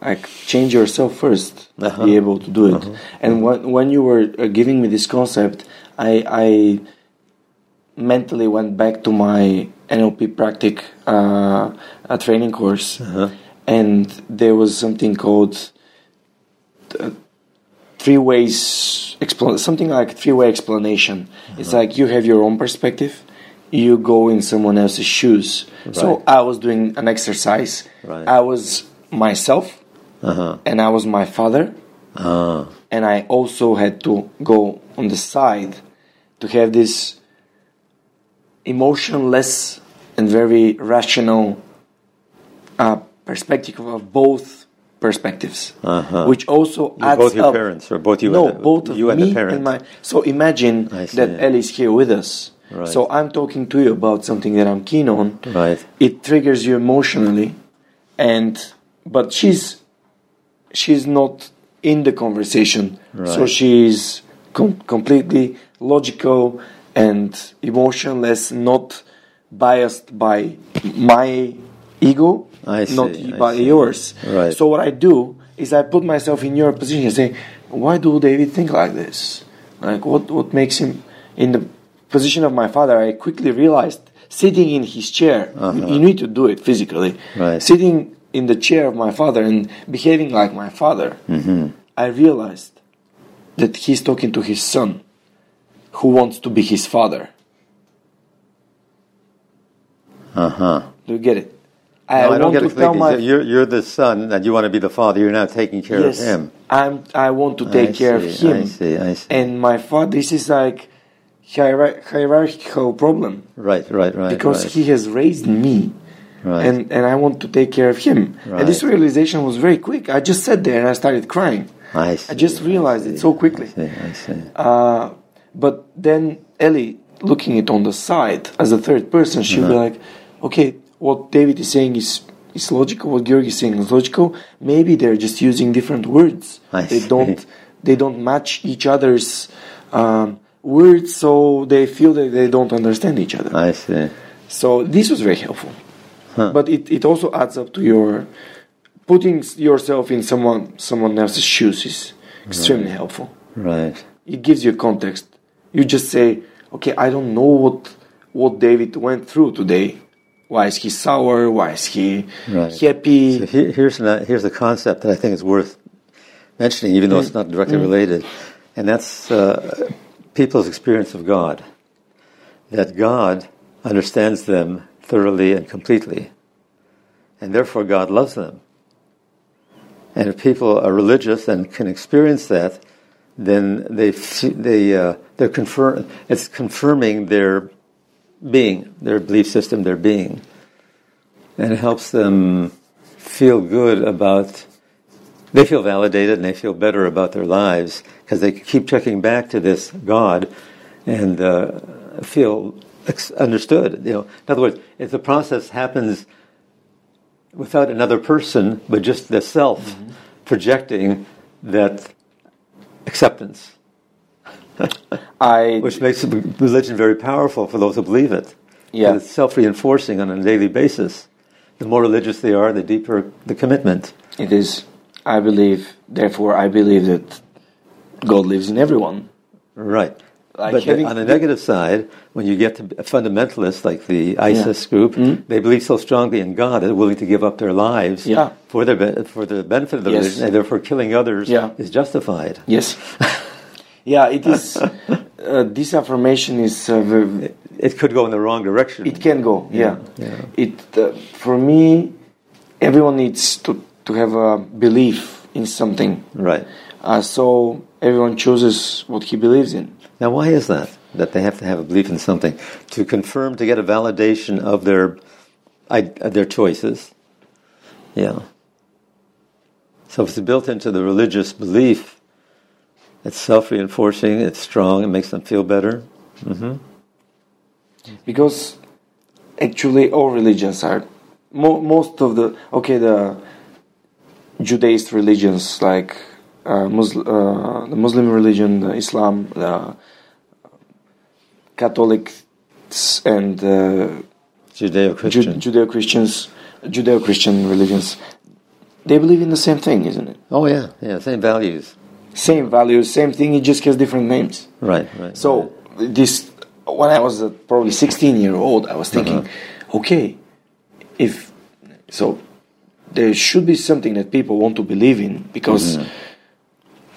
like change yourself 1st uh-huh. be able to do it. Uh-huh. And when when you were uh, giving me this concept, I I mentally went back to my NLP practice uh, a training course, uh-huh. and there was something called uh, three ways expl- something like three way explanation. It's uh-huh. like you have your own perspective. You go in someone else's shoes. Right. So I was doing an exercise. Right. I was myself uh-huh. and I was my father. Uh-huh. And I also had to go on the side to have this emotionless and very rational uh, perspective of both perspectives, uh-huh. which also adds both your up. parents or both you no, and the, both of you me and the parent. And my, so imagine that Ellie is here with us. Right. So I'm talking to you about something that I'm keen on. Right. It triggers you emotionally, and but she's she's not in the conversation, right. so she's com- completely logical and emotionless, not biased by my ego, see, not I by see. yours. Right. So what I do is I put myself in your position and say, why do David think like this? Like what what makes him in the position of my father? I quickly realized sitting in his chair. Uh-huh. You need to do it physically. Right. Sitting in the chair of my father and behaving like my father, mm-hmm. I realized that he's talking to his son who wants to be his father. Uh huh. Do you get it? I, no, I don't get it. My... You're, you're the son and you want to be the father. You're now taking care yes, of him. I'm, I want to take I care see, of him. I see, I see. And my father, this is like hierarchical problem. Right, right, right. Because right. he has raised me Right. And and I want to take care of him. Right. And this realization was very quick. I just sat there and I started crying. I, see, I just realized I it so quickly. I see. I see. Uh, but then Ellie, looking it on the side as a third person, she'll uh-huh. be like, "Okay, what David is saying is is logical. What Georgi is saying is logical. Maybe they're just using different words. I they see. don't they don't match each other's um, words, so they feel that they don't understand each other. I see. So this was very helpful. Huh. But it, it also adds up to your putting yourself in someone someone else's shoes is extremely right. helpful. Right. It gives you context. You just say, okay, I don't know what what David went through today. Why is he sour? Why is he right. happy? So here, here's here's the concept that I think is worth mentioning, even though mm. it's not directly mm. related, and that's uh, people's experience of God. That God understands them thoroughly and completely. And therefore, God loves them. And if people are religious and can experience that, then they they uh, they're confirm it's confirming their being, their belief system, their being. And it helps them feel good about, they feel validated and they feel better about their lives because they keep checking back to this God and uh, feel understood. You know, in other words, if the process happens without another person, but just the self mm-hmm. projecting that acceptance, I which makes religion very powerful for those who believe it. Yeah. It's self reinforcing on a daily basis. The more religious they are, the deeper the commitment. it is. I believe. Therefore, I believe that God lives in everyone. Right. Like but on the negative side, when you get to fundamentalists like the ISIS group, Mm-hmm. they believe so strongly in God that they're willing to give up their lives Yeah. for their for the benefit of the Yes. religion, and therefore killing others Yeah. is justified. Yes. yeah, it is. Uh, this affirmation is uh, very, It could go in the wrong direction. It can go, yeah. yeah. It uh, for me, everyone needs to to have a belief in something. right. Uh, so everyone chooses what he believes in. Now, why is that? That they have to have a belief in something to confirm, to get a validation of their their choices. Yeah. So it's built into the religious belief, it's self-reinforcing. It's strong. It makes them feel better. Mm-hmm. because actually all religions are mo- most of the okay the Judaist religions like uh, Muslim, uh, the Muslim religion, the Islam, the Catholics, and uh, Judeo-Christian. Judeo Christians, Judeo Christian religions. They believe in the same thing, isn't it? oh yeah, yeah. Same values. Same values, same thing. It just has different names. Right. Right. So this, when I was uh, probably 16 year old, I was thinking, okay, if so, there should be something that people want to believe in because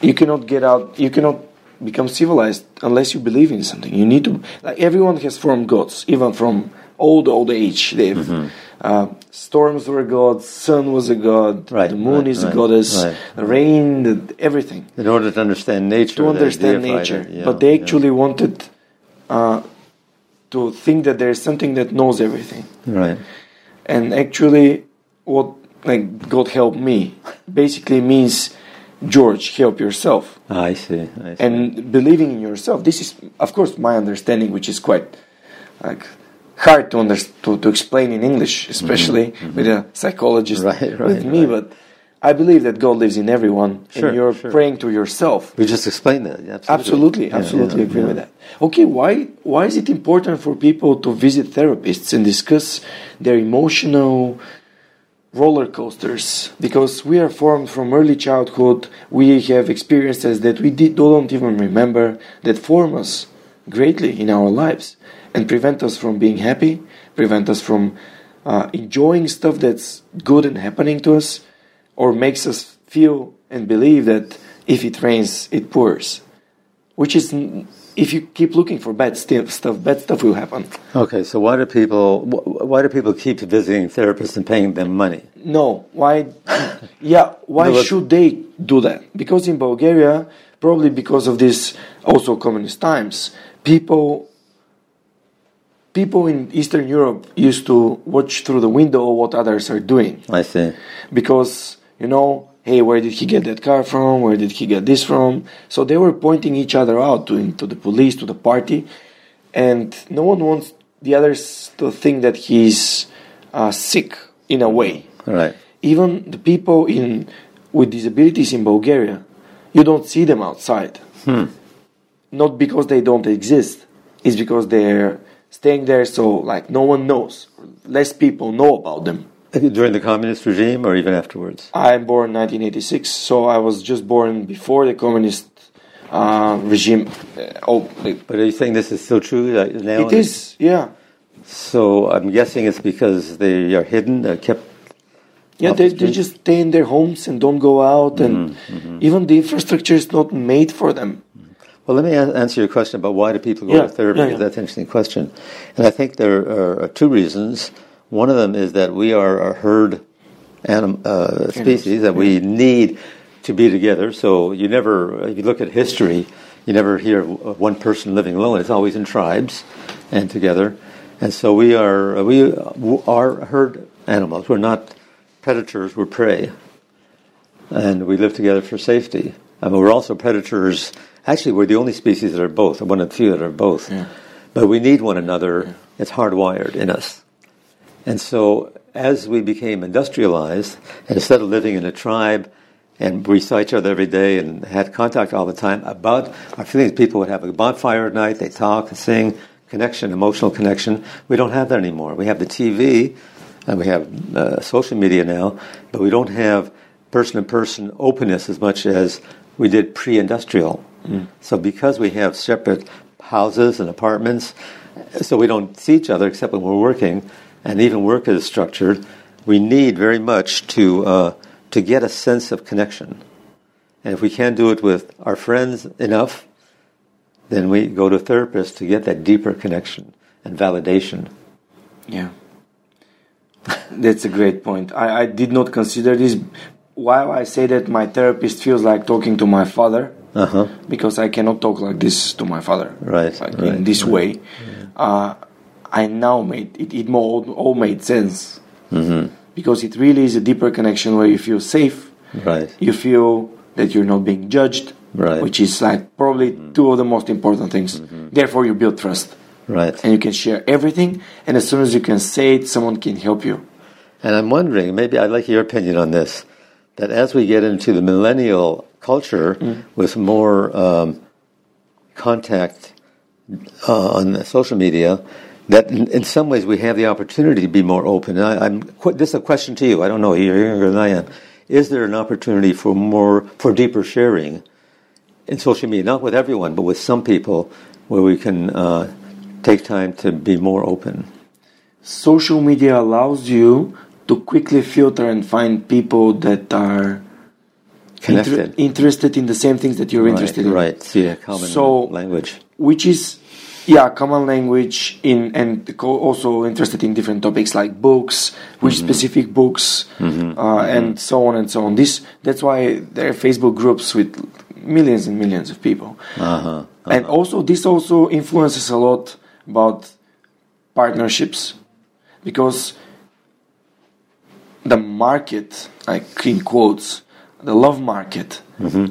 you cannot get out, you cannot become civilized unless you believe in something. You need to, like everyone has formed gods, even from old old age. They've. Uh, storms were gods, sun was a god, Right, the moon right, is a right, goddess, right. the rain, the, everything in order to understand nature, to understand nature. it, yeah, but they yeah. actually wanted uh, to think that there's something that knows everything. right. And actually, what like God help me basically means George, help yourself. Ah, I see. I see. And believing in yourself. This is, of course, my understanding, which is quite like hard to under, to, to explain in English, especially with a psychologist Mm-hmm. Right, right, with me. right. But I believe that God lives in everyone, Sure, and you're sure. praying to yourself. we just explained that. yeah, Absolutely, Yeah, absolutely yeah, agree yeah. with that. Okay, why why is it important for people to visit therapists and discuss their emotional roller coasters? Because we are formed from early childhood, we have experiences that we did, don't even remember that form us greatly in our lives and prevent us from being happy, prevent us from uh, enjoying stuff that's good and happening to us, or makes us feel and believe that if it rains, it pours which is if you keep looking for bad sti- stuff, bad stuff will happen. Okay, so why do people wh- why do people keep visiting therapists and paying them money? No, why? Yeah, why No, should they do that? Because in Bulgaria, probably because of this also communist times, people people in Eastern Europe used to watch through the window what others are doing. I see. because you know hey where did he get that car from? Where did he get this from? So they were pointing each other out to, to the police to the party. And no one wants the others to think that he's uh, sick in a way. Right. even the people in with disabilities in bulgaria you don't see them outside. Not because they don't exist. It's because they're staying there so like no one knows. Less people know about them During the communist regime or even afterwards? I'm born 1986, so I was just born before the communist uh, regime. Uh, oh, But are you saying this is still true now? it is, yeah, So I'm guessing it's because they are hidden, uh, kept. yeah. They, the they just stay in their homes and don't go out, and Mm-hmm, even the infrastructure is not made for them. Well, let me a- answer your question about why do people go Yeah, to therapy. yeah, yeah. That's an interesting question, and I think there are two reasons. One of them is that we are a herd anim, uh, species that we need to be together. So you never, if you look at history, you never hear of one person living alone. It's always in tribes and together. And so we are we are herd animals. We're not predators. We're prey, and we live together for safety. I mean, we're also predators. Actually, we're the only species that are both. One of the few that are both. Yeah. But we need one another. It's hardwired in us. And so, as we became industrialized, and instead of living in a tribe and we saw each other every day and had contact all the time about our feelings, people would have a bonfire at night, they talk, sing, connection, emotional connection. We don't have that anymore. We have the TV and we have uh, social media now, but we don't have person to person openness as much as we did pre industrial. So, because we have separate houses and apartments, so we don't see each other except when we're working, and even work is structured, we need very much to, uh, to get a sense of connection. And if we can't do it with our friends enough, then we go to a therapist to get that deeper connection and validation. Yeah. That's a great point. I, I did not consider this. While I say that my therapist feels like talking to my father, Uh huh. because I cannot talk like this to my father, Right, Like right, in this right. way. Uh, I now made it. It more all made sense Mm-hmm. because it really is a deeper connection where you feel safe. Right. You feel that you're not being judged, Right. which is like probably two of the most important things. Mm-hmm. Therefore, you build trust, Right. and you can share everything. And as soon as you can say it, someone can help you. And I'm wondering, maybe I'd like your opinion on this, that as we get into the millennial culture with more um, contact uh, on social media, that in, in some ways we have the opportunity to be more open. I, I'm qu- this is a question to you. I don't know. You're younger than I am. Is there an opportunity for more for deeper sharing in social media? Not with everyone, but with some people, where we can uh, take time to be more open. Social media allows you to quickly filter and find people that are inter- interested in the same things that you're interested right, in. Right. See a common So- language. which is yeah common language in and co- also interested in different topics like books which mm-hmm. specific books mm-hmm. uh, and mm-hmm. so on and so on. This that's why there are facebook groups with millions and millions of people. Uh-huh. uh-huh. and also this also influences a lot about partnerships because the market like in quotes the love market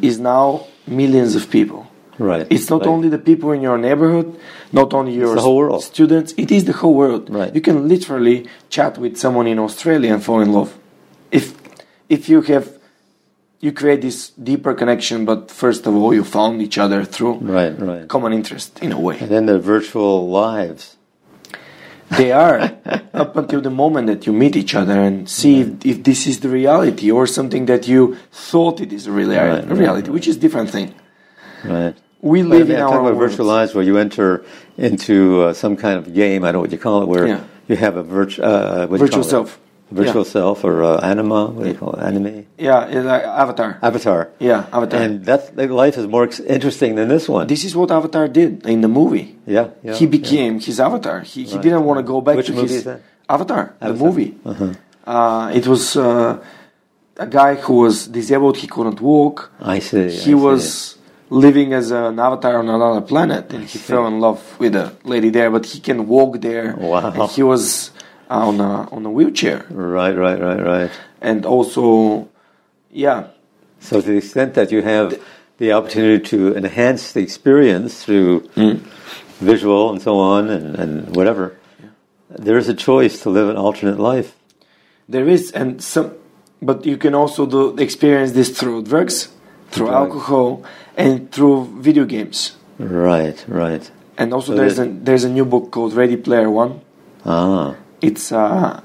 is now millions of people Right. it's not right. only the people in your neighborhood, not only your the whole world. students, it is the whole world. Right. You can literally chat with someone in Australia and fall in love. If if you have you create this deeper connection, but first of all you found each other through Right, right. common interest in a way. And then the virtual lives. They are up until the moment that you meet each other and see if, if this is the reality or something that you thought it is a reali- Right, right, reality, which is different thing. Right. We live in our virtual lives where you enter into uh, some kind of game. I don't know what you call it, where Yeah. you have a virtu- uh, Virtual self. virtual Yeah. self, or uh, anima. What do you call it? Anime, Yeah, like Avatar. avatar. Yeah, Avatar. And that like, life is more ex- interesting than this one. This is what Avatar did in the movie. yeah, yeah. he became his avatar. He, he didn't want to go back Which to movie his is that? Avatar, the movie. Uh-huh. it was uh, a guy who was disabled. He couldn't walk. I see. He I see. Living as an avatar on another planet, and he fell in love with a lady there. But he can walk there. Wow. And he was uh, on a on a wheelchair, right, right, right, right. and also, yeah, So to the extent that you have the opportunity to enhance the experience through visual and so on and, and whatever, there is a choice to live an alternate life. There is, and some, but you can also do experience this through drugs, through alcohol, and through video games. Right, right. And also, So there's a there's a new book called Ready Player One. Ah, It's uh,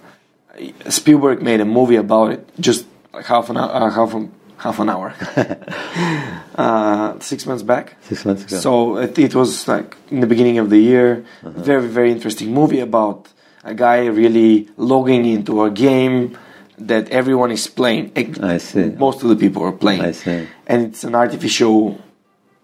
Spielberg made a movie about it, just half an hour, uh, half a, half an hour, uh, six months back. six months ago. So it, it was like in the beginning of the year, Uh-huh. very very interesting movie about a guy really logging into a game that everyone is playing. I see. Most of the people are playing. I see. And it's an artificial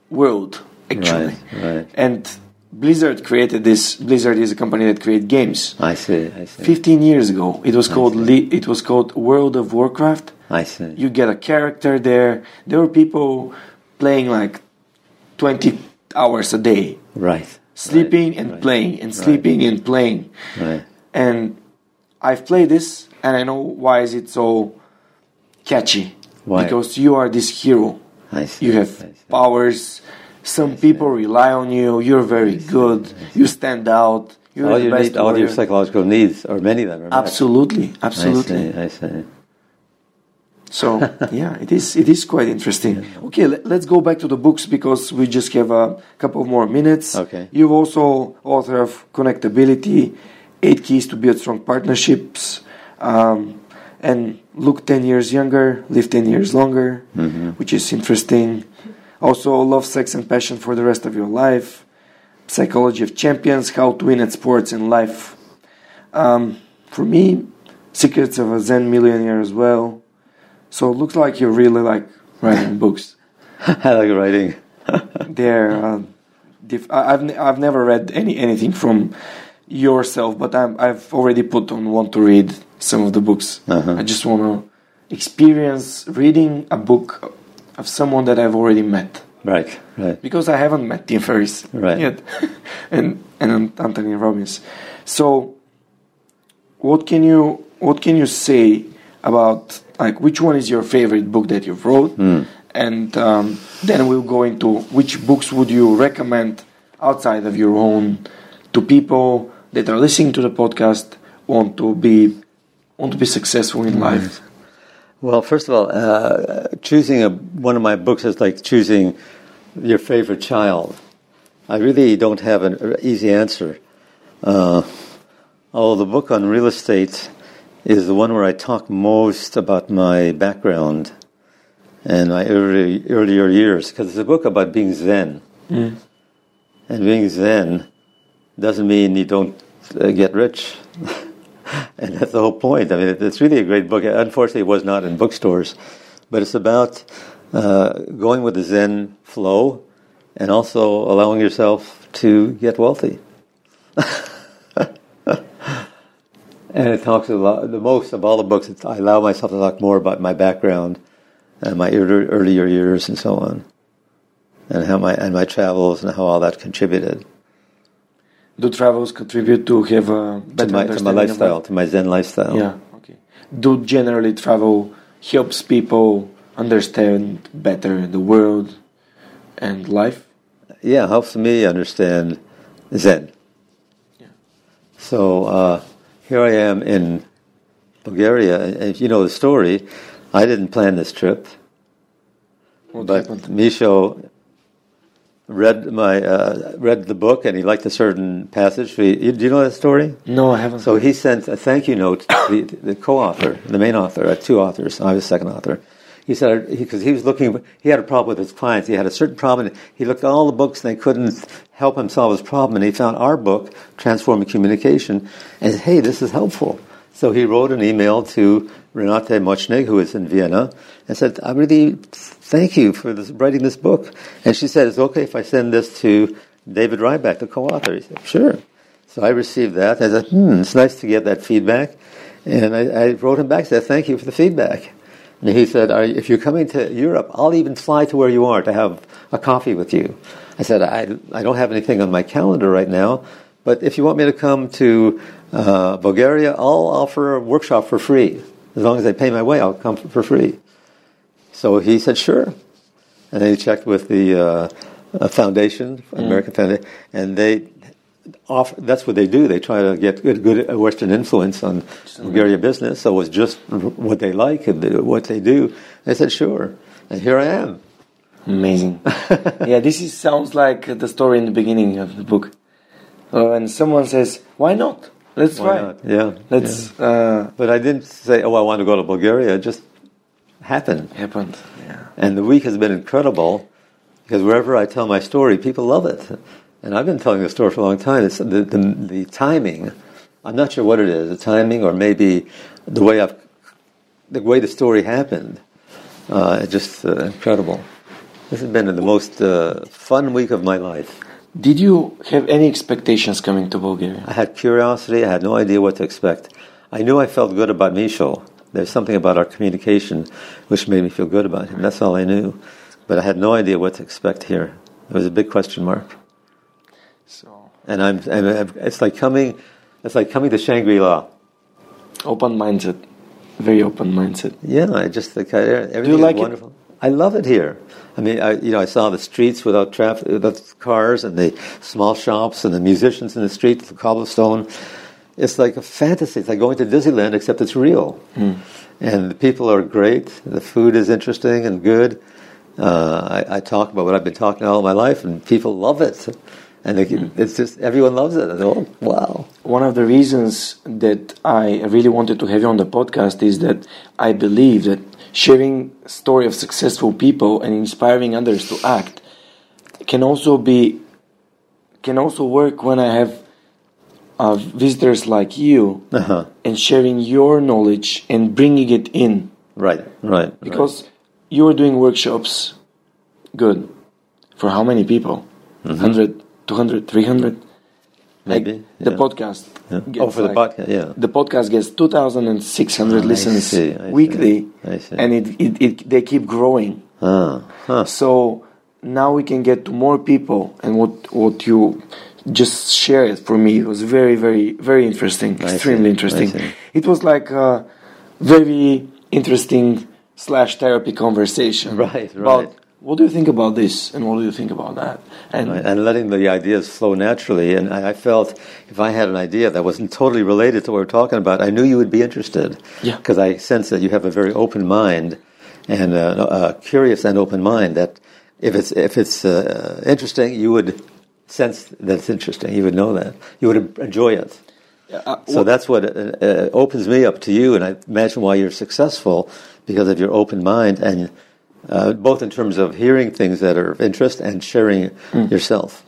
world actually. Right, right. And Blizzard created this. Blizzard is a company that creates games. I see, I see. 15 years ago, it was called Le- it was called World of Warcraft I see. you get a character there. There were people playing like 20 hours a day. right, sleeping and right, playing, and right. sleeping and playing. Right. And I've played this, and I know why is it so catchy. Why? Because you are this hero. I see. You have powers. Some people rely on you. You're very good. You stand out. You're all the your best need, all your psychological needs, or many of them, are met. Absolutely, I absolutely. see. I see. So yeah, it is it is quite interesting. Okay, let, us go back to the books because we just have a couple more minutes. Okay. You've also author of Connectability, Eight Keys to Build Strong Partnerships, um, and Look Ten Years Younger, Live Ten Years Longer, which is interesting. Also, Love, Sex, and Passion for the Rest of Your Life, Psychology of Champions, How to Win at Sports and Life. Um, for me, Secrets of a Zen Millionaire as well. So it looks like you really like writing books. I like writing. They're, uh, diff- I- I've ne- I've never read any anything from yourself, but I'm, I've already put on want to read some of the books. Uh-huh. I just want to experience reading a book of someone that I've already met Right. Right. because I haven't met Tim Ferriss Right. yet, and and Anthony Robbins. So, what can you what can you say about like which one is your favorite book that you've wrote, and um, then we'll go into which books would you recommend outside of your own to people that are listening to the podcast want to be want to be successful in life. Well, first of all, uh, choosing a, one of my books is like choosing your favorite child. I really don't have an easy answer. Uh, although the book on real estate is the one where I talk most about my background and my early, earlier years, because it's a book about being Zen. And being Zen doesn't mean you don't uh, get rich. and that's the whole point. I mean, it's really a great book. Unfortunately, it was not in bookstores, but it's about uh, going with the Zen flow and also allowing yourself to get wealthy. and it talks a lot. The most of all the books, I allow myself to talk more about my background and my earlier years and so on, and how my and my travels and how all that contributed Do travels contribute to have a to better my, to my understanding of lifestyle, life? to my Zen lifestyle. Yeah. Okay. Do generally travel helps people understand better the world and life? yeah, helps me understand Zen. Yeah. So uh, here I am in Bulgaria, if you know the story, I didn't plan this trip, What but happened? Read my uh, read the book and he liked a certain passage. Do you, do you know that story? No, I haven't. So he sent a thank you note to the, the co-author, the main author, uh, two authors. I was the second author. He said because he, was looking, he had a problem with his clients. He had a certain problem. And he looked at all the books and they couldn't help him solve his problem. And he found our book, Transforming Communication, and said, hey, this is helpful. So he wrote an email to Renate Motschnig, who is in Vienna, and said, I really thank you for this, writing this book. And she said, it's okay if I send this to David Ryback, the co-author. He said, sure. So I received that. I said, hmm, it's nice to get that feedback. And I, I wrote him back, said, thank you for the feedback. And he said, if you're coming to Europe, I'll even fly to where you are to have a coffee with you. I said, I, I don't have anything on my calendar right now, but if you want me to come to uh, Bulgaria, I'll offer a workshop for free. As long as they pay my way, I'll come for free. So he said, sure. And then he checked with the uh, uh, foundation, American Foundation, and they offer, that's what they do. They try to get good, good Western influence on Bulgaria business. So it was just what they like and what they do. They said, sure. And here I am. Amazing. yeah, this is, sounds like the story in the beginning of the book. Uh, and someone says, "Why not? Let's Why try. not? Yeah. Let's yeah. uh, But I didn't say, oh, I want to go to Bulgaria. Just happened. happened." Yeah. And the week has been incredible because wherever I tell my story, people love it. And I've been telling the story for a long time. It's the, the, the timing. I'm not sure what it is, the timing or maybe the way I've, the way the story happened. Uh, it's just uh, incredible. This has been the most uh, fun week of my life. Did you have any expectations coming to Bulgaria? I had curiosity. I had no idea what to expect. I knew I felt good about Misho. There's something about our communication which made me feel good about him. That's all I knew. But I had no idea what to expect here. It was a big question mark. So and I'm, and I'm- it's like coming, it's like coming to Shangri La. Open mindset, very open mindset. Yeah, I just think I, everything like is it? wonderful. I love it here. I mean, I, you know, I saw the streets without traffic, without cars, and the small shops, and the musicians in the street, the cobblestone. It's like a fantasy. It's like going to Disneyland, except it's real. And the people are great. The food is interesting and good. Uh, I, I talk about what I've been talking all my life, and people love it. And they, it's just everyone loves it. And oh, wow! One of the reasons that I really wanted to have you on the podcast is that I believe that sharing story of successful people and inspiring others to act can also be can also work when I have uh, visitors like you Uh-huh. and sharing your knowledge and bringing it in Right, right. because you are doing workshops good for how many people 100 200 300 Mm-hmm. Maybe, like the podcast Yeah. Oh, for the like- podcast, yeah. the podcast gets 2600 I listens see, weekly I see. and it, it, it they keep growing Ah, huh. so now we can get to more people and what what you just share it for me It was very very very interesting I extremely I interesting it was like a very interesting slash therapy conversation Right, about right. what do you think about this and what do you think about that and Right, and letting the ideas flow naturally. And I I felt if I had an idea that wasn't totally related to what we're talking about, I knew you would be interested. Yeah. Because I sense that you have a very open mind and a, a curious and open mind. That if it's if it's uh, interesting, you would sense that it's interesting. You would know that. You would enjoy it. uh, So that's what uh, uh, opens me up to you, and I imagine why you're successful because of your open mind, and uh, both in terms of hearing things that are of interest and sharing yourself.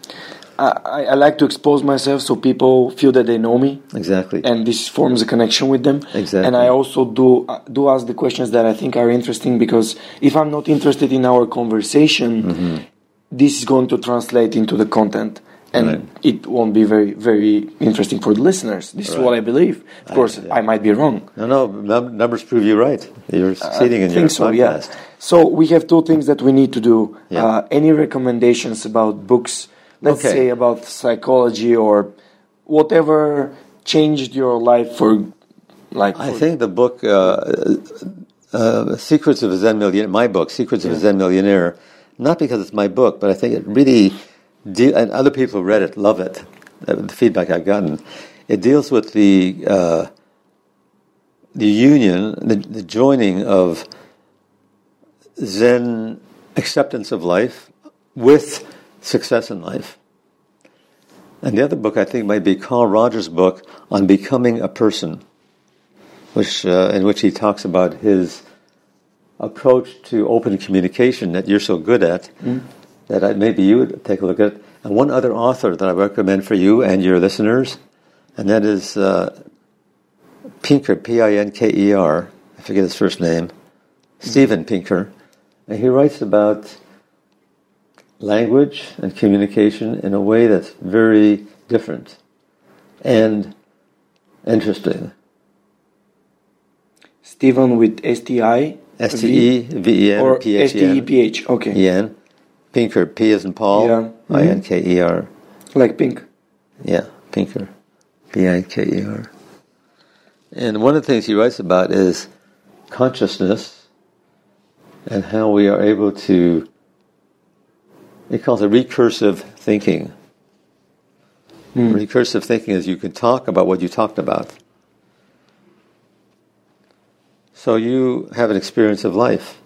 I, I- I like to expose myself so people feel that they know me Exactly. and this forms a connection with them. Exactly. And I also do uh, do ask the questions that I think are interesting because if I'm not interested in our conversation, Mm-hmm. This is going to translate into the content. And Right. it won't be very, very interesting for the listeners. This is what I believe. Of course, I might be wrong. no, no, num- numbers prove you right. You're succeeding in I your think so, yeah. So we have two things that we need to do. Yeah. Uh, any recommendations about books? Let's Okay. say about psychology or whatever changed your life for, like. I think the book, uh, uh, Secrets of a Zen Millionaire, my book, Secrets of a Zen Millionaire, not because it's my book, but I think it really, de- and other people who read it love it, the feedback I've gotten. It deals with the, uh, the union, the, the joining of Zen acceptance of life with success in life. And the other book I think might be Carl Rogers' book on becoming a person, which uh, in which he talks about his approach to open communication that you're so good at that I, maybe you would take a look at. And one other author that I recommend for you and your listeners, and that is uh, Pinker, P-I-N-K-E-R. I forget his first name, Steven Pinker, and he writes about language and communication in a way that's very different and interesting. Stephen with STI? S T E V E N Or P H E N. S-T-E-P-H, okay. E N. Pinker, P as in Paul, Yeah. Mm-hmm. I N K E R. Like pink. Yeah, Pinker, P I K E R. And one of the things he writes about is consciousness and how we are able to, he calls it recursive thinking. Hmm. Recursive thinking is you can talk about what you talked about. So you have an experience of life.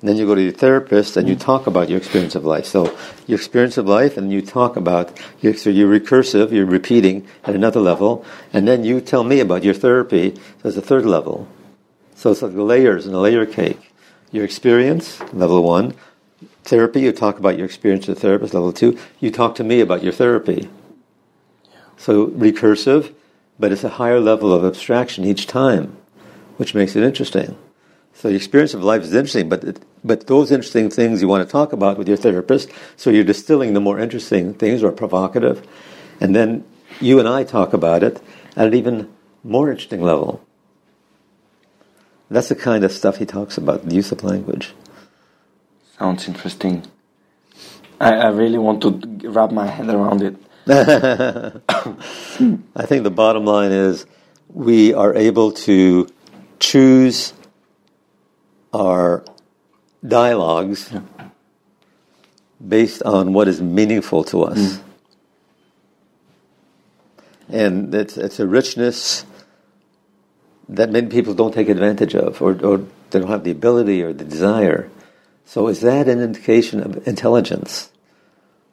And then you go to your therapist and you mm. talk about your experience of life. So your experience of life and you talk about, your, so you're recursive, you're repeating at another level, and then you tell me about your therapy, so there's a third level. So it's like layers in a layer cake. Your experience, level one. Therapy, you talk about your experience with a therapist, level two. You talk to me about your therapy. So recursive, but it's a higher level of abstraction each time, which makes it interesting. So the experience of life is interesting, but it, but those interesting things you want to talk about with your therapist, so you're distilling the more interesting things or provocative, and then you and I talk about it at an even more interesting level. That's the kind of stuff he talks about, the use of language. Sounds interesting. I, I really want to wrap my head around it. I think the bottom line is we are able to choose our dialogues based on what is meaningful to us. Mm. And it's, it's a richness that many people don't take advantage of or, or they don't have the ability or the desire. So is that an indication of intelligence?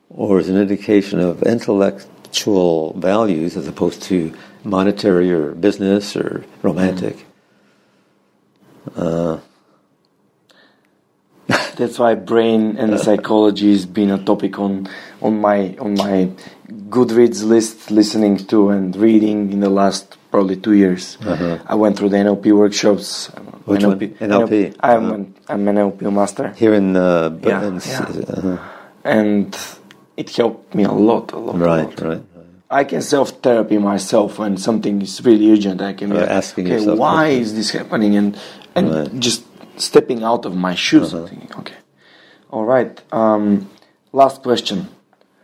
Or is it an indication of intellectual values as opposed to monetary or business or romantic? Uh, That's why brain and psychology has been a topic on on my on my Goodreads list, listening to and reading in the last probably two years. I went through the NLP workshops. Uh-huh. Which one? NLP? I'm Uh-huh. an, I'm an NLP master, here in, uh, B- Yeah, yeah. uh, and it helped me a lot, a lot. a right, lot. right. I can self therapy myself when something is really urgent. I can be like, asking okay, yourself why is this happening, and and Right. Uh-huh. just stepping out of my shoes and thinking, okay, all right. Um, last question.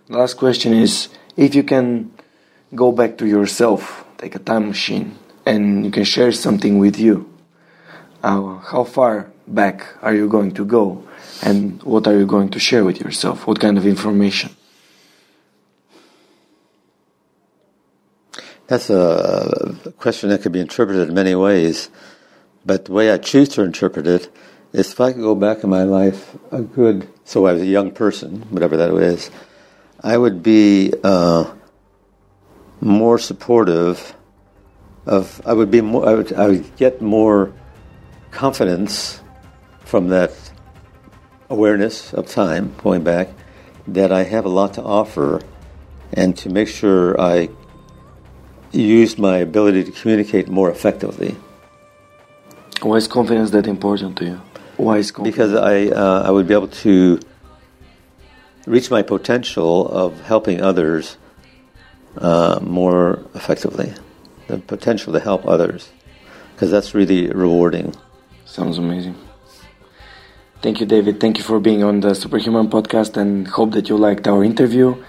Last question is if you can go back to yourself, take a time machine, and you can share something with you. Uh, how far back are you going to go, and what are you going to share with yourself? What kind of information? That's a question that could be interpreted in many ways, but the way I choose to interpret it is if I could go back in my life a good, so I was a young person, whatever that is, I would be uh, more supportive of, I would be more, I would, I would get more confidence from that awareness of time going back that I have a lot to offer and to make sure I use my ability to communicate more effectively Why is confidence that important to you? Why is confidence? because I uh, I would be able to reach my potential of helping others uh, more effectively, the potential to help others, because that's really rewarding. Sounds amazing. Thank you, David. Thank you for being on the Superhuman podcast and hope that you liked our interview.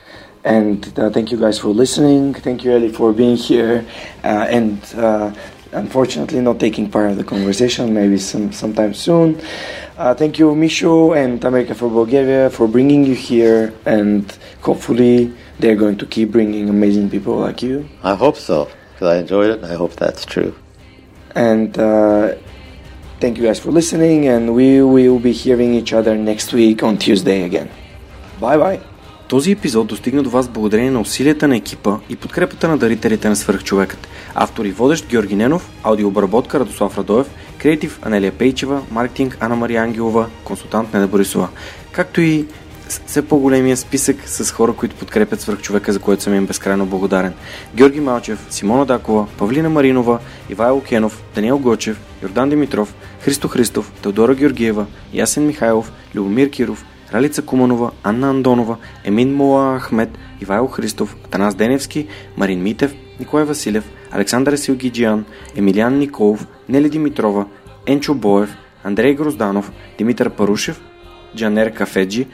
And uh, thank you guys for listening. Thank you, Ellie, for being here. Uh, and uh, unfortunately, not taking part of the conversation, maybe some sometime soon. Uh, thank you, Misho and America for Bulgaria, for bringing you here. And hopefully, they're going to keep bringing amazing people like you. I hope so, because I enjoyed it, and I hope that's true. And uh, thank you guys for listening. And we will be hearing each other next week on Tuesday again. Bye bye. Този епизод достигна до вас благодарение на усилията на екипа и подкрепата на дарителите на свърхчовекът. Автор и водещ Георги Ненов, аудиообработка Радослав Радоев, креатив Анелия Пейчева, маркетинг Ана Мария Ангелова, консултант Неда Борисова. Както и все по-големия списък с хора, които подкрепят свърхчовека, за което съм им безкрайно благодарен. Георги Малчев, Симона Дакова, Павлина Маринова, Ивайло Кенов, Даниел Гочев, Йордан Димитров, Христо Христов, Теодора Георгиева, Ясен Михайлов, Любомир Киров, Ралица Куманова, Анна Андонова, Емин Мола Ахмед, Ивайло Христов, Атанас Деневски, Марин Митев, Николай Василев, Александър Силгиджиян, Емилиан Николов, Нели Димитрова, Енчо Боев, Андрей Грозданов, Димитър Парушев, Джанер Кафеджи,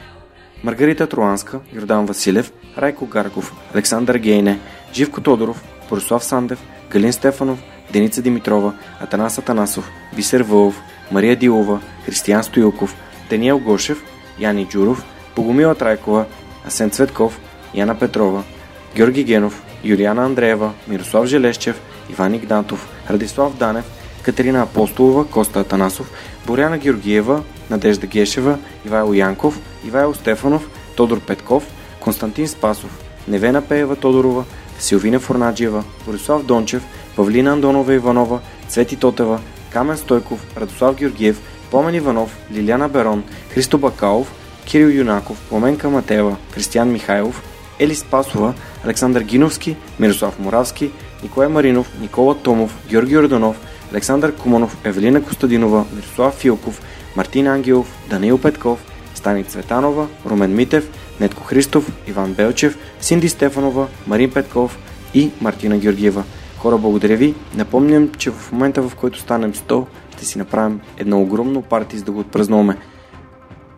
Маргарита Труанска, Йордан Василев, Райко Гарков, Александър Гейне, Живко Тодоров, Борислав Сандев, Галин Стефанов, Деница Димитрова, Атанас Атанасов, Бисер Вълов, Мария Дилова, Християн Стоилков, Даниел Гошев, Яни Джуров, Богомила Трайкова, Асен Цветков, Яна Петрова, Георги Генов, Юлиана Андреева, Мирослав Желещев, Иван Игнатов, Радислав Данев, Катерина Апостолова, Коста Атанасов, Боряна Георгиева, Надежда Гешева, Ивайло Янков, Ивайло Стефанов, Тодор Петков, Константин Спасов, Невена Пеева Тодорова, Силвина Форнаджиева, Борислав Дончев, Павлина Андонова Иванова, Цвети Тотева, Камен Стойков, Радослав Георгиев, Помен Иванов, Лиляна Берон, Христо Бакалов, Кирил Юнаков, Пламенка Матева, Кристиян Михайлов, Ели Спасова, Александър Гиновски, Мирослав Моравски, Николай Маринов, Никола Томов, Георги Орданов, Александър Куманов, Евелина Костадинова, Мирослав Филков, Мартин Ангелов, Даниил Петков, Стани Цветанова, Румен Митев, Нетко Христов, Иван Белчев, Синди Стефанова, Марин Петков и Мартина Георгиева. Хора, благодаря ви. Напомням, че в момента в който станем 100, ще си направим едно огромно парти, за да го отпразнуваме.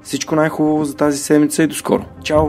Всичко най-хубаво за тази седмица и до скоро. Чао!